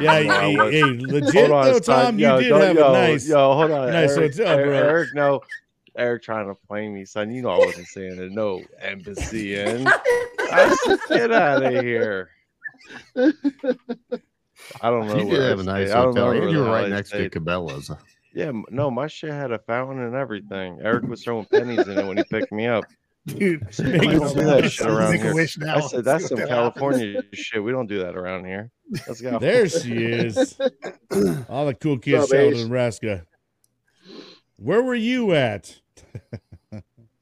Yeah, hey, hey, legit Hold on, though. Tom. Yo, you did have yo, a nice. Yo, hold on. nice Eric, hotel, Eric, bro. Eric, no. Eric trying to play me, son. You know I wasn't saying it. No embassy in. I said, get out of here. I don't know. You did have a nice stayed. Know hotel. You were right next to. Cabela's. Yeah, no, my shit had a fountain and everything. Eric was throwing pennies in it when he picked me up. Dude, I said, we don't do that shit around Make a here. wish now. I said, that's See some what happens." California shit. We don't do that around here. Let's go. There she is. All the cool kids What's up, shouting Ace? Nebraska. Where were you at?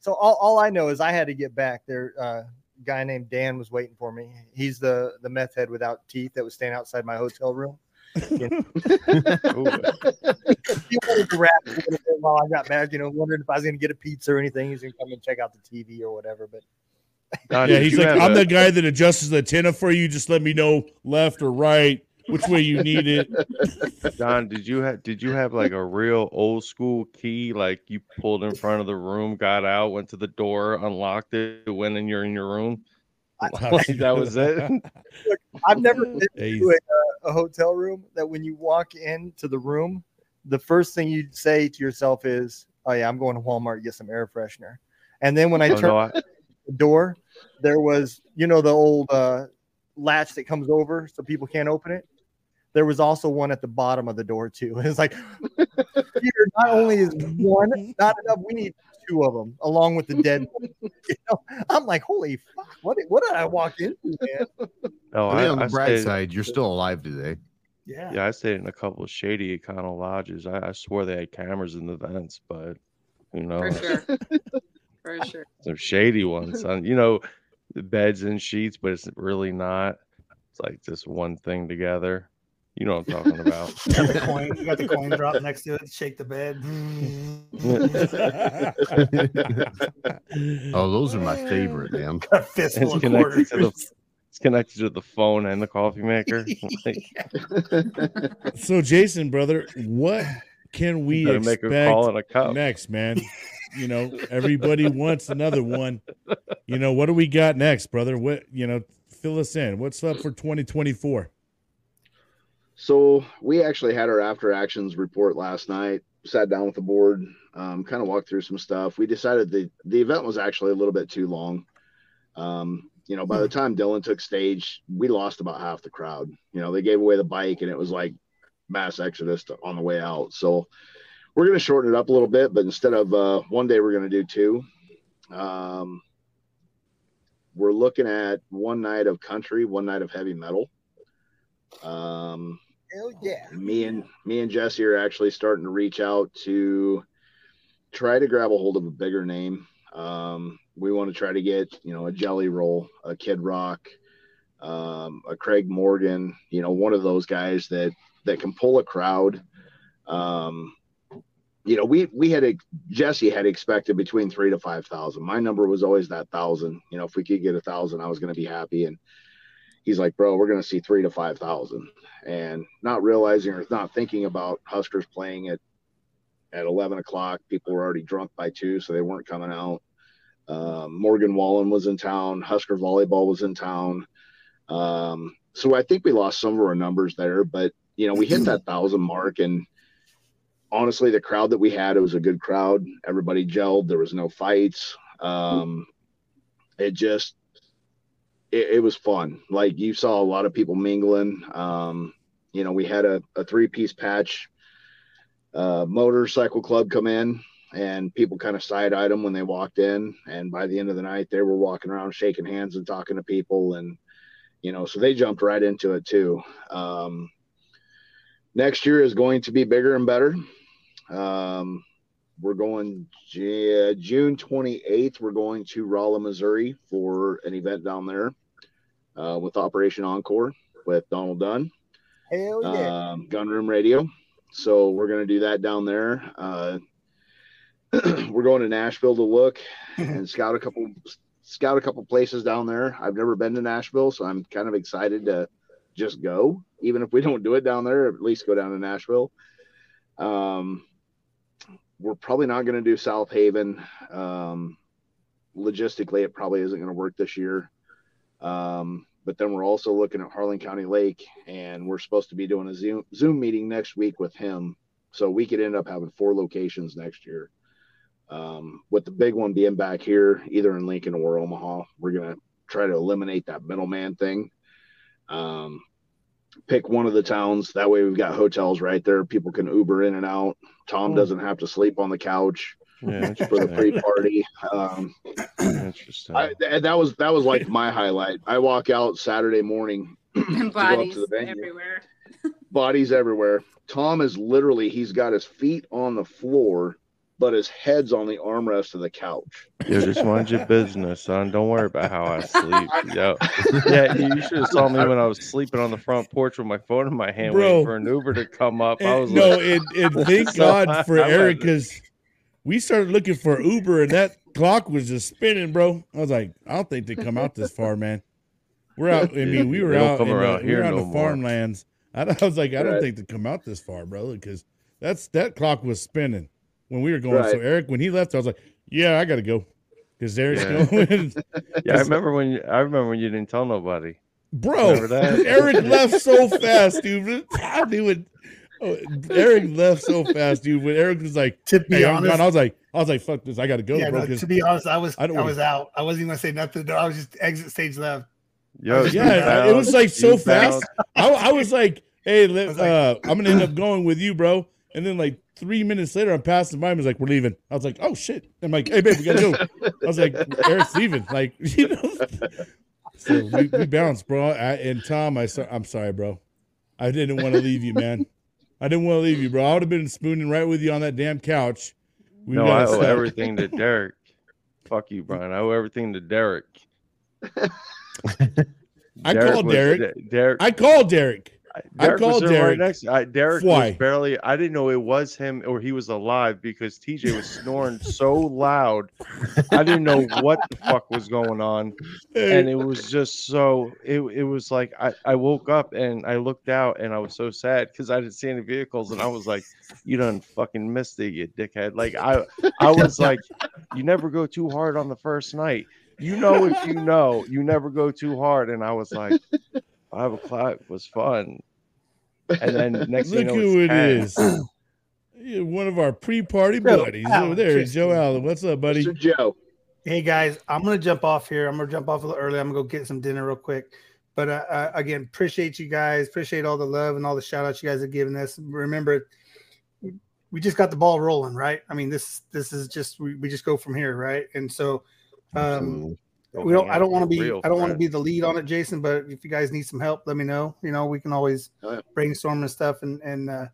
So all, all I know is I had to get back there. Uh, guy named Dan was waiting for me. He's the the meth head without teeth that was staying outside my hotel room. Ooh. He wanted to rap a little bit while I got back. You know, wondering if I was going to get a pizza or anything. He's going to come and check out the TV or whatever. But Don, yeah, he's like, I'm a- the guy that adjusts the antenna for you. Just let me know left or right, which way you need it. Don, did you have did you have like a real old school key? Like you pulled in front of the room, got out, went to the door, unlocked it, went in. You're in your room. Like, that was it. I've never been Hey, to a, a hotel room that when you walk into the room, the first thing you say to yourself is, "Oh yeah, I'm going to Walmart to get some air freshener." And then when I Oh, turned no, I- the door, there was, you know, the old uh, latch that comes over so people can't open it. There was also one at the bottom of the door too. It's like, Peter, not only is one not enough, we need two of them along with the dead. You know, I'm like, holy fuck, what did, what did I walk into, man? no, I mean, on the I bright stayed, side, you're still alive today. Yeah. yeah, I stayed in a couple of shady Econo lodges. I, I swore they had cameras in the vents, but who For sure. For sure. Some shady ones. son. You know, the beds and sheets, but it's really not. It's like just one thing together. You know what I'm talking about. You got the coin. You got the coin drop next to it. Shake the bed. oh, those are my favorite, man. a fistful It's connected to the It's connected to the phone and the coffee maker. So, Jason, brother, what can we better make expect a call in a cup. next, man? You know, everybody wants another one. You know, what do we got next, brother? What you know, fill us in. What's up for 2024? So we actually had our after actions report last night. Sat down with the board, um, kind of walked through some stuff. We decided the the event was actually a little bit too long. Um, you know, by the time Dylan took stage, we lost about half the crowd. You know, they gave away the bike, and it was like mass exodus to, on the way out. So we're going to shorten it up a little bit, but instead of uh, one day, we're going to do two. Um, we're looking at one night of country, one night of heavy metal. Um, Hell yeah. me and me and Jesse are actually starting to reach out to try to grab a hold of a bigger name. Um, we want to try to get you know a Jelly Roll, a Kid Rock, um, a Craig Morgan, you know one of those guys that that can pull a crowd. Um, you know, we we had a, Jesse had expected between three to five thousand. My number was always that thousand. You know, if we could get a thousand, I was going to be happy. And he's like, bro, we're going to see three to five thousand, and not realizing or not thinking about Huskers playing at at eleven o'clock. People were already drunk by two, so they weren't coming out. Um, Morgan Wallen was in town. Husker volleyball was in town. Um, so I think we lost some of our numbers there, but you know, we hit that thousand mark and honestly, the crowd that we had, it was a good crowd. Everybody gelled. There was no fights. Um, it just, it, it was fun. Like you saw a lot of people mingling. Um, you know, we had a, a three piece patch, uh, motorcycle club come in and people kind of side eyed them when they walked in. And by the end of the night, they were walking around shaking hands and talking to people. And, you know, so they jumped right into it too. Um, next year is going to be bigger and better. Um, we're going J- June 28th. We're going to Rolla, Missouri for an event down there uh, with Operation Encore with Donald Dunn, Hell yeah. um, Gunroom Radio. So we're going to do that down there. Uh, we're going to Nashville to look and scout a couple scout a couple places down there. I've never been to Nashville, so I'm kind of excited to just go, even if we don't do it down there. At least go down to Nashville. Um, we're probably not going to do South Haven. Um, logistically, it probably isn't going to work this year. Um, but then we're also looking at Harlan County Lake, and we're supposed to be doing a Zoom Zoom meeting next week with him. So we could end up having four locations next year. Um, with the big one being back here, either in Lincoln or Omaha, we're gonna try to eliminate that middleman thing. Um, pick one of the towns. That way, we've got hotels right there. People can Uber in and out. Tom Hmm. doesn't have to sleep on the couch Yeah, for the pre-party. Um, interesting. I, th- that was that was like my highlight. I walk out Saturday morning, And go up to bodies the venue. everywhere. bodies everywhere. Tom is literally he's got his feet on the floor, but his head's on the armrest of the couch. You just mind your business, son. Don't worry about how I sleep. Yo. Yeah, you should have saw me when I was sleeping on the front porch with my phone in my hand, Bro. waiting for an Uber to come up. I was no, like, and, and thank So God for I- I Eric because we started looking for Uber and that clock was just spinning, bro. I was like, I don't think they come out this far, man. We're out. I mean, we were They don't out come in the, around we were here on no the farmlands. I, I was like, I don't Right. think they come out this far, bro, because that's that clock was spinning when we were going. So Eric, when he left, I was like, yeah, I got to go because Eric's Yeah. going. yeah, I remember when you, I remember when you didn't tell nobody. Bro, Eric left so fast, dude. I knew it. Oh, Eric left so fast, dude. When Eric was like, To be "Hey, I'm honest, gone," I was like, "I was like, fuck this, I gotta go, yeah, bro." no, 'cause- to be honest, I was I I, was out. I wasn't even gonna say nothing. I was just exit stage left. Yo, you yeah, it was like so fast. I, I was like, "Hey, let, was like- uh, I'm gonna end up going with you, bro." And then like three minutes later, I'm passing by him. He's like, "We're leaving." I was like, "Oh shit!" I'm like, "Hey, babe, we gotta go." I was like, "Eric's leaving." Like, you know. So we, we bounced, bro. I, and Tom, I so, I'm sorry, bro. I didn't want to leave you, man. I didn't want to leave you, bro. I would have been spooning right with you on that damn couch. We No, I owe stuck. everything to Derek. Fuck you, Brian. I owe everything to Derek. I called Derek. De- Derek. I called Derek. I Derek was called sitting Derek. right next. I, Derek Why? was barely. I didn't know it was him or he was alive because TJ was snoring so loud. I didn't know what the fuck was going on, and it was just so. It it was like I I woke up and I looked out and I was so sad because I didn't see any vehicles and I was like, "You done fucking missed it, you dickhead!" Like I I was like, "You never go too hard on the first night." You know if you know, you never go too hard. And I was like, five o'clock was fun. And then next Look thing who you it know, is. One of our pre-party Joe buddies Allen, over there, Jason. Joe Allen. What's up, buddy? Mr. Joe. Hey guys, I'm gonna jump off here. I'm gonna jump off a little early. I'm gonna go get some dinner real quick. But uh, uh, again, appreciate you guys. Appreciate all the love and all the shout outs you guys have given us. Remember, we just got the ball rolling, right? I mean, this this is just we, we just go from here, right? And so, um, we don't. I don't want to be. Real I don't want to be the lead on it, Jason. But if you guys need some help, let me know. You know, we can always Oh, yeah. brainstorm and stuff. And and uh,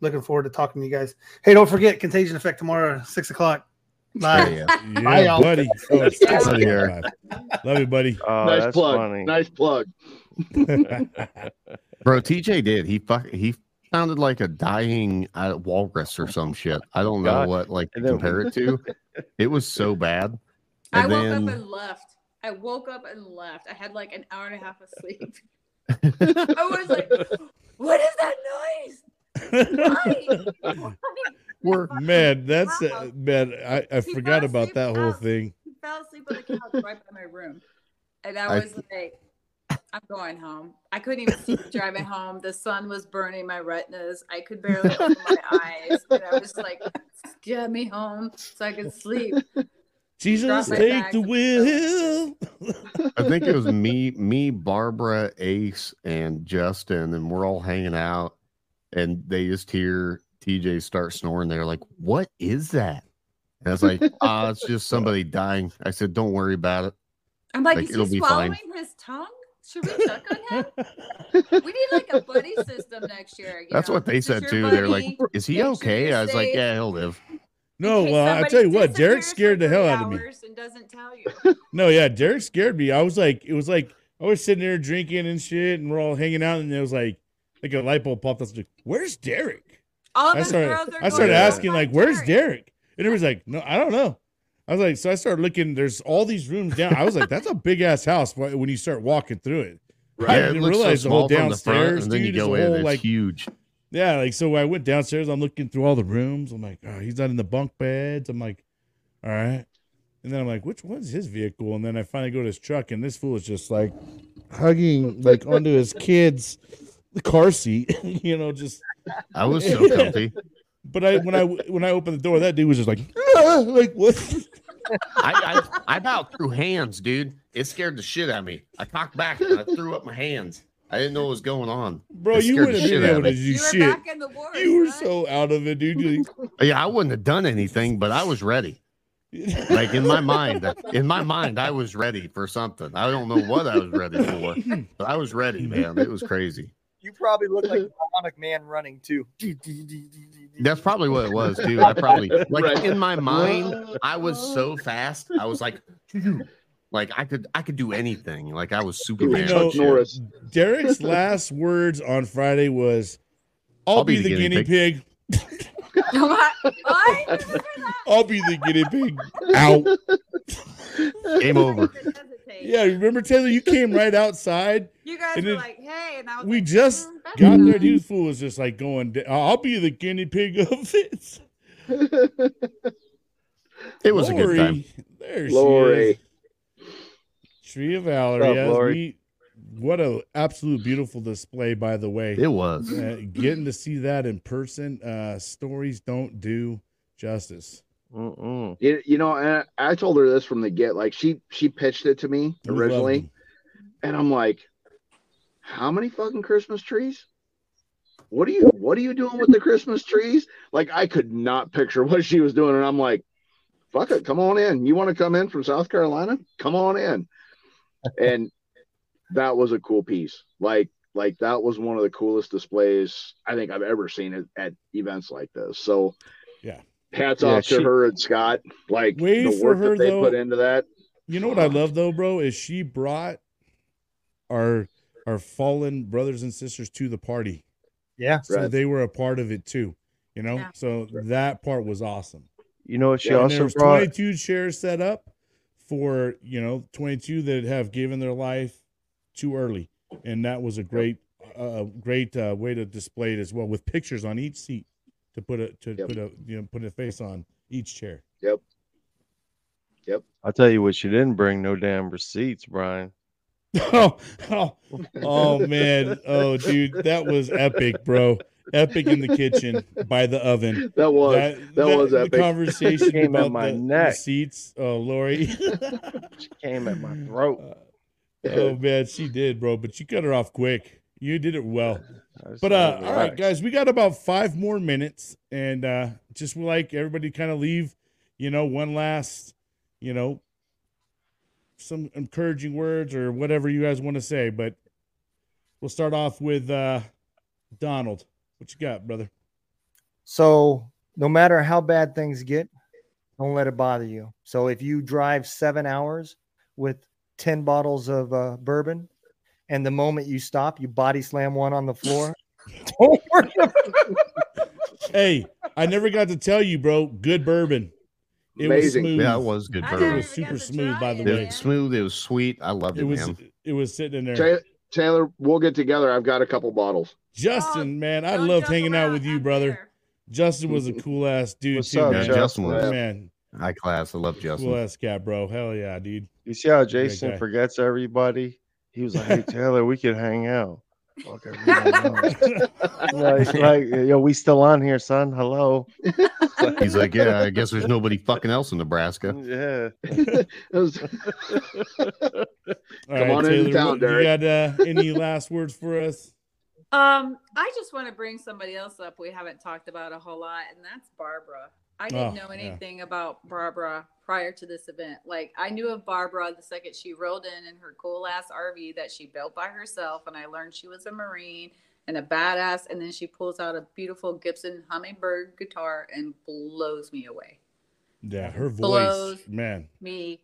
looking forward to talking to you guys. Hey, don't forget Contagion Effect tomorrow, six o'clock. Live. Yeah. Yeah, Bye, y'all. buddy. Oh, it's Get outta here. Love you, buddy. Oh, nice plug. funny. Nice plug. Bro, TJ did. He fuck. He sounded like a dying uh, walrus or some shit. I don't know God. what like to compare it to. It was so bad. I And woke then up and left. I woke up and left. I had like an hour and a half of sleep. I was like, "What is that noise? Why? Why?" we're man, that's uh, man. I, I He forgot about that whole out. thing. He fell asleep on the couch right by my room, and I I- was like, "I'm going home." I couldn't even see driving home. The sun was burning my retinas. I could barely open my eyes, and I was like, "Get me home so I could sleep." Jesus, take the wheel. I think it was me, me, Barbara, Ace, and Justin, and we're all hanging out, and they just hear TJ start snoring. They're like, "What is that?" And I was like, "Ah, it's just somebody dying." I said, "Don't worry about it." I'm like, Like, "Is it'll he be swallowing fine. his tongue? Should we check on him? We need like a buddy system next year." you That's know? what they This said your too. They're like, "Is he Make okay?" you're I was like, "Yeah, he'll live." No, well, I somebody tell you what, Derek scared the hell out of me. And doesn't tell you. No, yeah, Derek scared me. I was like, it was like I was sitting there drinking and shit, and we're all hanging out, and it was like, like a light bulb popped up. I was like, Where's Derek? All I started, girls are I started "Oh, asking like, "Where's Derek." Derek?" And was like, "No, I don't know." I was like, so I started looking. There's all these rooms down. I was like, "That's a big ass house." When you start walking through it, right? I Yeah, it didn't looks so realize the whole small from the front, downstairs, and then you dude, is go a in, whole it's like huge. Yeah, like so I went downstairs, I'm looking through all the rooms. I'm like, oh, he's not in the bunk beds. I'm like, all right. And then I'm like, which one's his vehicle? And then I finally go to his truck, and this fool is just like hugging like onto his kid's car seat, you know, just I was so comfy. but I when I when I opened the door, that dude was just like, "Ah," like what? I, I I about threw hands, dude. It scared the shit out of me. I cocked back and I threw up my hands. I didn't know what was going on. Bro, It you scared the wouldn't have shit been out able of to do You were back in the wars. You were right? so out of it, dude. Yeah, I wouldn't have done anything, but I was ready. Like in my mind, in my mind, I was ready for something. I don't know what I was ready for, but I was ready, man. It was crazy. You probably look like a bionic man running too. That's probably what it was, too. I probably like Right. in my mind, I was so fast. I was like, like I could, I could do anything. Like I was Superman. know, and shit. Norris. Derek's last words on Friday was, "I'll, be, the, guinea, pig. What? I. I'll be the guinea pig." Out. Game over. Yeah, remember Taylor? You came right outside. You guys And were it- like, "Hey," and I was We like, just "Mm, that's got there. nice." Dude, fool was just like going. I'll be the guinea pig of this. It was a good time. Lori, There she Lori. is. Tree of Valor. Up, as we- what a absolute beautiful display, by the way. It was. Uh, getting to see that in person, uh, stories don't do justice. Mm-mm. You, you know, and I, I told her this from the get. Like she she pitched it to me originally, and I'm like, "How many fucking Christmas trees? What are you What are you doing with the Christmas trees?" Like I could not picture what she was doing, and I'm like, "Fuck it, come on in. You want to come in from South Carolina? Come on in." And that was a cool piece. Like like that was one of the coolest displays I think I've ever seen at, at events like this. So Yeah. hats Yeah, off to she- her and Scott. Like the work her, that they though. put into that. You know what I love though, bro, is she brought our our fallen brothers and sisters to the party. Yeah. So Right. they were a part of it too. You know, Yeah. so that part was awesome. You know what she Yeah, and there also was brought? 22 chairs set up for you know 22 that have given their life too early, and that was a great, uh, great uh, way to display it as well with pictures on each seat to put a to Yep. put a you know put a face on each chair. Yep. Yep. I'll tell you what, she didn't bring no damn receipts, Brian. oh, oh, oh man, oh dude, that was epic, bro. Epic in the kitchen by the oven. That was that, was the epic. conversation Came at about my the, the neck. seats. Oh, Lori. She came at my throat. oh man, she did, bro. But you cut her off quick. You did it well. But uh, all right, guys, we got about five more minutes, and uh, just like everybody kind of leave, you know, one last, you know, some encouraging words or whatever you guys want to say. But we'll start off with uh, Donald. What you got, brother? So no matter how bad things get, don't let it bother you. So if you drive seven hours with 10 bottles of uh, bourbon, and the moment you stop, you body slam one on the floor, don't worry Hey, I never got to tell you, bro. Good bourbon. It was Amazing. smooth. Yeah, it was good I It bourbon. was super smooth, by the it, It way. was smooth. It was sweet. I loved it, It was man. it was sitting in there. Ta- Taylor, we'll get together. I've got a couple bottles. Justin, oh, man, I Don't loved joke hanging out with you, brother. there. Justin was a mm-hmm. cool ass dude What's too, up, man. Justin was man, high class. I love Justin. cool ass cat, bro. Hell yeah, dude. You see how Jason forgets everybody? He was like, "Hey Taylor, we could hang out." Fuck everyone else. like, like, yo, we still on here, son? Hello. He's like, yeah, I guess there's nobody fucking else in Nebraska. Yeah. It was- All Come on into town, what- you Derek. got uh, any last words for us? Um, I just want to bring somebody else up we haven't talked about a whole lot, and that's Barbara. I didn't Oh, know yeah. anything about Barbara prior to this event. Like I knew of Barbara the second she rolled in in her cool ass RV that she built by herself, and I learned she was a Marine and a badass. And then she pulls out a beautiful Gibson Hummingbird guitar and blows me away. Yeah, her voice, Blows. man. Me,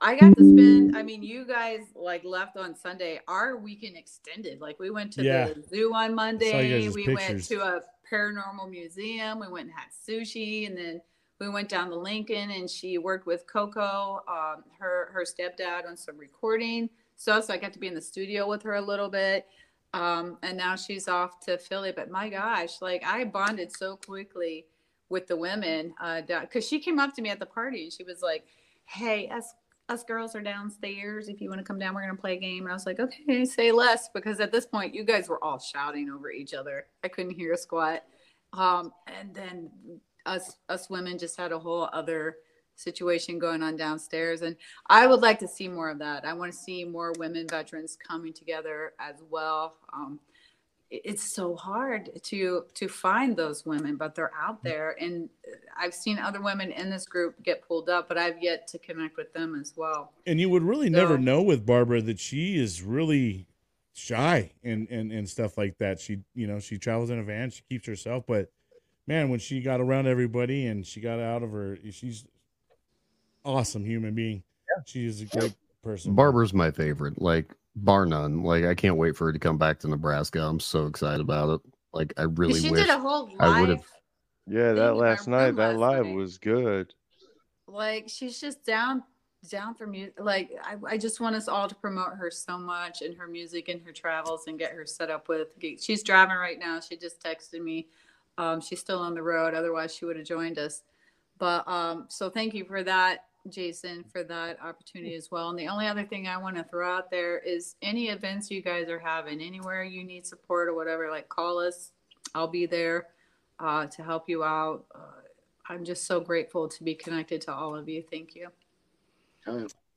I got to spend. I mean, you guys like left on Sunday. Our weekend extended. Like we went to Yeah. the zoo on Monday. We pictures. went to a paranormal museum. We went and had sushi, and then we went down to Lincoln, and she worked with Coco, um, her her stepdad, on some recording stuff. So I got to be in the studio with her a little bit. Um, and now she's off to Philly. But my gosh, like I bonded so quickly with the women because she came up to me at the party and she was like, "Hey, us us girls are downstairs. If you want to come down, we're gonna play a game." And I was like, "Okay, say less," because at this point, you guys were all shouting over each other. I couldn't hear a squat. Um, and then us us women just had a whole other situation going on downstairs and i would like to see more of that i want to see more women veterans coming together as well um, it's so hard to to find those women but they're out mm. there and uh, i've seen other women in this group get pulled up but i've yet to connect with them as well And you would really never know with Barbara that she is really shy and, and and stuff like that. She you know she travels in a van, she keeps herself, but man, when she got around everybody and she got out of her, she's awesome human being. yeah. She is a great person. Barbara's my favorite, like bar none. Like I can't wait for her to come back to Nebraska. I'm so excited about it. Like I really she wish did a whole I would have. Yeah, that last night, that last live night. was good. like she's just down down for music like I, I just want us all to promote her so much and her music and her travels and get her set up with she's driving right now she just texted me um, she's still on the road otherwise she would have joined us but um, so thank you for that jason for that opportunity as well and the only other thing i want to throw out there is any events you guys are having anywhere you need support or whatever like call us i'll be there uh, to help you out uh, i'm just so grateful to be connected to all of you thank you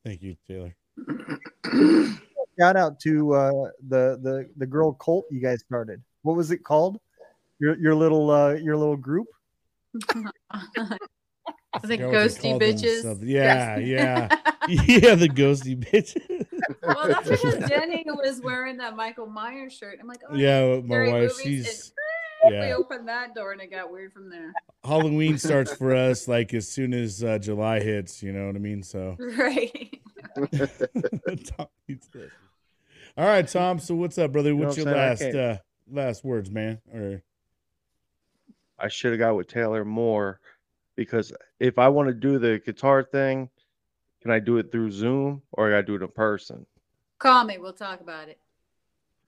Thank you, Taylor. Shout out to uh, the the the girl cult you guys started. What was it called? Your your little uh, your little group. I think forgot ghosty bitches. themselves. Yeah, yeah. yeah, the ghosty bitch. well, that's because Jenny was wearing that Michael Myers shirt. I'm like, oh, yeah, my wife, she's and we opened that door and it got weird from there. Halloween starts for us like as soon as uh, July hits. You know what I mean? So Right. Tom eats this. All right, Tom. So what's up, brother? know What's what your I'm last uh last words, man? Or I should have got with Taylor more because if I want to do the guitar thing, can I do it through Zoom or I do it in person? Call me. We'll talk about it.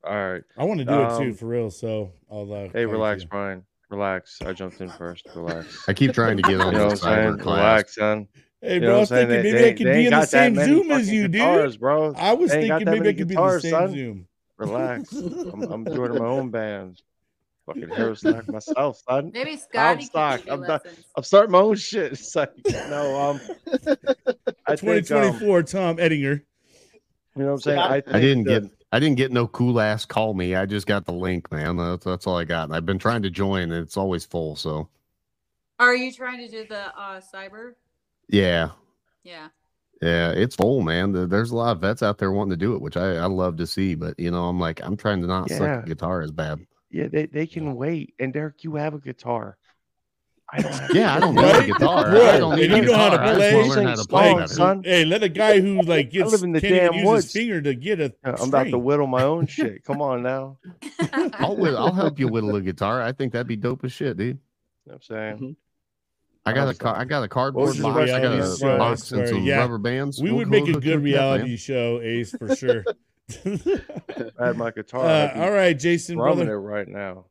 All right. I want to do it too Um, for real. So I'll. Uh, Hey, relax, you. Brian. Relax. I jumped in first. Relax. I keep trying to get on You know the what I'm saying? cyber class. Relax, son. Hey, You bro, know I what was I'm saying? thinking They- maybe I they- could be in the same Zoom as fucking you, dude. guitars, bro. I was They ain't got thinking maybe I many could be guitars, in the same son. Zoom. Relax. I'm, I'm doing my own band. Fucking Herostock myself, son. Maybe Scotty I'm Scotty can stock. I'm, done. I'm starting my own shit. It's like, no, um, I think, um, 2024, Tom Ettinger. you know what I'm saying? I, I didn't the- get I didn't get no cool ass call me. I just got the link, man. That's, that's all I got. And I've been trying to join and it's always full. So Are you trying to do the uh, cyber? yeah. Yeah. Yeah, it's full, man. There's a lot of vets out there wanting to do it, which I, I love to see. But you know, I'm like, I'm trying to not suck Yeah. at guitar as bad. Yeah, they, they can wait. And Derek, you have a guitar. I don't have Yeah, I don't need a guitar. Right. I don't need And a you know how to guitar. I just play. want how to Sing play songs, better. son. Hey, let a guy who like gets live in the can't damn use woods. his finger to get a I'm about to whittle my own shit. Come on now. I'll, whittle, I'll help you whittle a guitar. I think that'd be dope as shit, dude. You know I'm saying? Mm-hmm. I got a was car, like- I got a cardboard box. I got a uh, box and some yeah. rubber bands. We We'll would make a good you up, reality show, Ace, for sure. I had my guitar. Uh, all right, Jason, brother. it right now.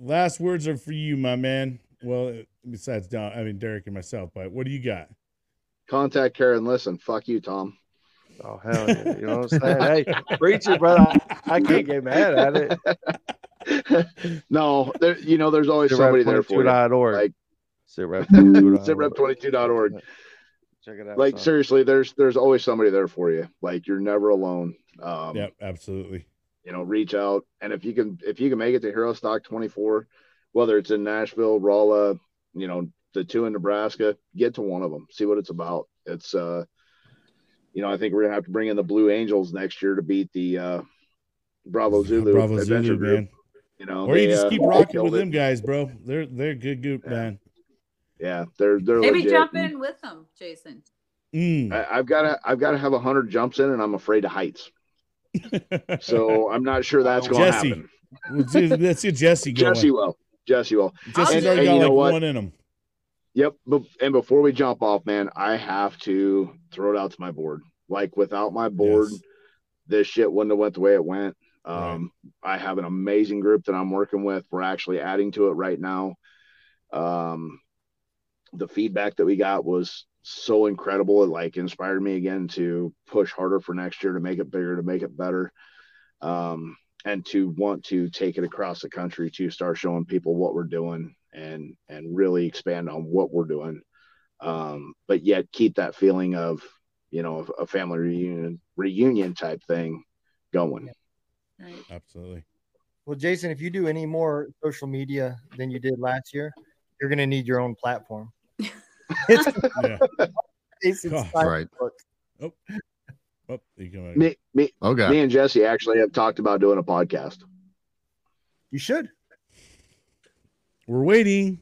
Last words are for you, my man. Well, besides Don, I mean Derek and myself, but what do you got? Contact Karen. Listen, fuck you, Tom. Oh hell yeah! You know what I'm saying? Hey, preach it, brother. I, I can't get mad at it. no, there, you know, there's always somebody there for you. SitRep22.org. Like SitRep22.org. sitrep22.org. Check it out. Like son. seriously, there's there's always somebody there for you. Like you're never alone. Um, Yep, absolutely. you know, reach out, and if you can if you can make it to Herostock 24, whether it's in Nashville, Rolla, you know, the two in Nebraska, get to one of them. See what it's about. It's uh, you know, I think we're gonna have to bring in the Blue Angels next year to beat the uh, Bravo Zulu Bravo Adventure Zulu, Group. man. You know, Or you they, just uh, keep they rocking with it. them guys, bro. They're they're good group, man. Yeah, they're they're Maybe legit. jump in with them, Jason. Mm. I, I've got to I've got to have a hundred jumps in, and I'm afraid of heights. So I'm not sure that's going to happen. Let's see- Jesse going. Jesse will. Jesse will. Jesse's And- already and got you know like what? one in him. Yep. And before we jump off, man, I have to throw it out to my board. Like without my board, Yes. this shit wouldn't have went the way it went. Um, I have an amazing group that I'm working with. We're actually adding to it right now. Um, the feedback that we got was so incredible. It like inspired me again to push harder for next year to make it bigger, to make it better. Um, and to want to take it across the country to start showing people what we're doing and and really expand on what we're doing um, but yet keep that feeling of you know a family reunion reunion type thing going Right. Absolutely. Well, Jason, if you do any more social media than you did last year, you're going to need your own platform. It's Yeah. Jason's Gosh. Right. Book. Oh, you come me, me, Okay. me and jesse actually have talked about doing a podcast You should. We're waiting.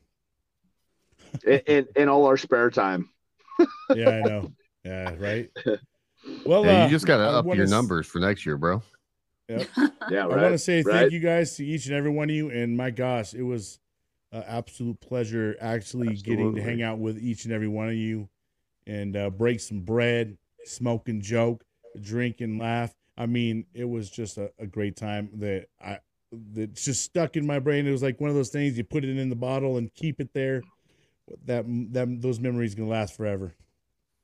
in, in, in all our spare time Yeah, I know. Yeah, right. Well, Yeah, uh, you just got to up your s- numbers for next year, bro. yeah I want to say right thank you guys to each and every one of you. And my gosh, it was an absolute pleasure actually getting to hang out with each and every one of you and uh, break some bread, smoke and joke, drink and laugh. I mean, it was just a, a great time that I that just stuck in my brain. It was like one of those things you put it in the bottle and keep it there. That that those memories gonna last forever.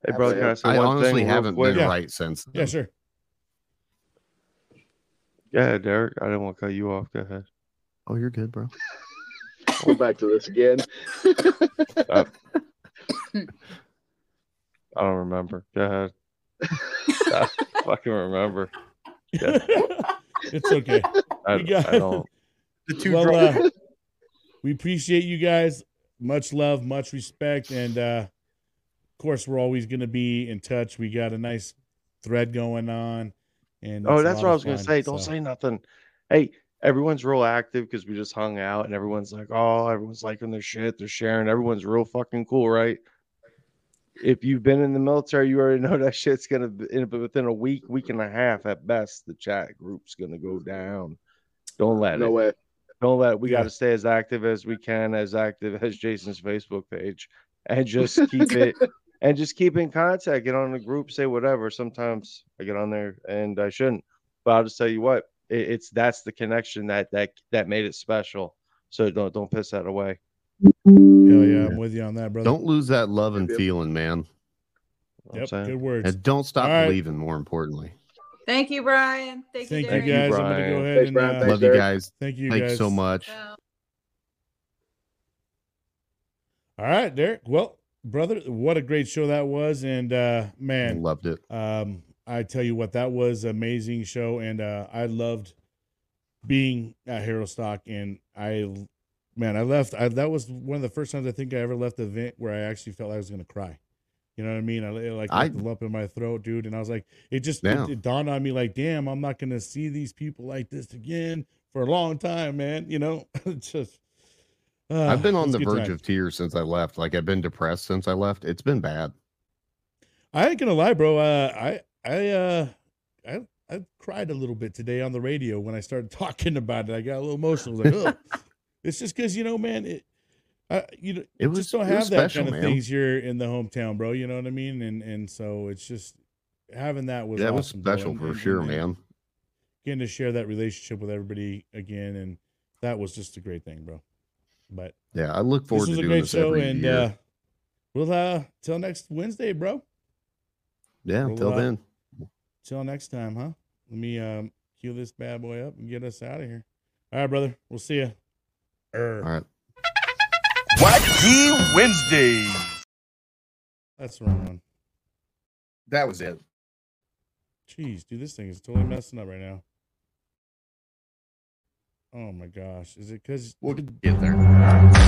Hey, brother, can I say I one honestly thing haven't quick? been Yeah. right since. Yeah, then. sure. Yeah, Derek. I didn't want to cut you off. Go ahead. Oh, you're good, bro. go back to this again I don't remember. Go ahead. I fucking remember. Yeah, it's okay. I, got I don't. The two well, uh, we appreciate you guys. Much love, much respect, and uh, of course, we're always going to be in touch. We got a nice thread going on, and Oh, that's what I was gonna say. Don't so- say nothing. Hey, everyone's real active because we just hung out, and everyone's like, "Oh, everyone's liking their shit. They're sharing. Everyone's real fucking cool, right?" if you've been in the military, you already know that shit's gonna be in- within a week, week and a half at best. The chat group's gonna go down. Don't let No it. way. Don't let. We Yeah. got to stay as active as we can, as active as Jason's Facebook page, and just keep it. And just keep in contact. Get on the group, say whatever. Sometimes I get on there and I shouldn't, but I'll just tell you what. It, it's that's the connection that that that made it special. So don't don't piss that away. Hell yeah, I'm with you on that, brother. Don't lose that love and feeling, man. You know what I'm Yep, good words. And don't stop All right. believing, more importantly. Thank you, Brian. Thank, Thank you, you Thank you, guys. I'm gonna Brian. go ahead Thanks, and Brian. uh, Thanks, Love you guys. thank you Thanks guys so much. Ciao. All right, Derek. Well, brother, what a great show that was, and uh, man, Loved it. Um, I tell you what, that was an amazing show, and uh, I loved being at Herostock. And I, man, I left. I, that was one of the first times I think I ever left the event where I actually felt like I was going to cry. You know what I mean? I like I- the lump in my throat, dude. And I was like, it just Yeah. it, it dawned on me, like, damn, I'm not going to see these people like this again for a long time, man. You know, just. uh, I've been on the verge time. of tears since I left. Like I've been depressed since I left. It's been bad. I ain't gonna lie, bro. Uh, I I uh I I cried a little bit today on the radio when I started talking about it. I got a little emotional. I was like, oh, it's just because you know, man, it. I, you know, It was- just don't have that special, kind of man. things here in the hometown, bro. You know what I mean? And and so it's just having that was That was awesome, bro. special And- for and- sure, and- man. Getting to share that relationship with everybody again, and that was just a great thing, bro. But Yeah, I look forward this to a doing great this show, every and year. uh, we'll uh till next Wednesday, bro. yeah, we'll, until uh, then. Till next time, huh? Let me um cue this bad boy up and get us out of here. All right, brother. We'll see you. All right. Wacky Wednesday. That's the wrong one. That was it. Jeez, dude, this thing is totally messing up right now. Oh my gosh. Is it because We'll get there.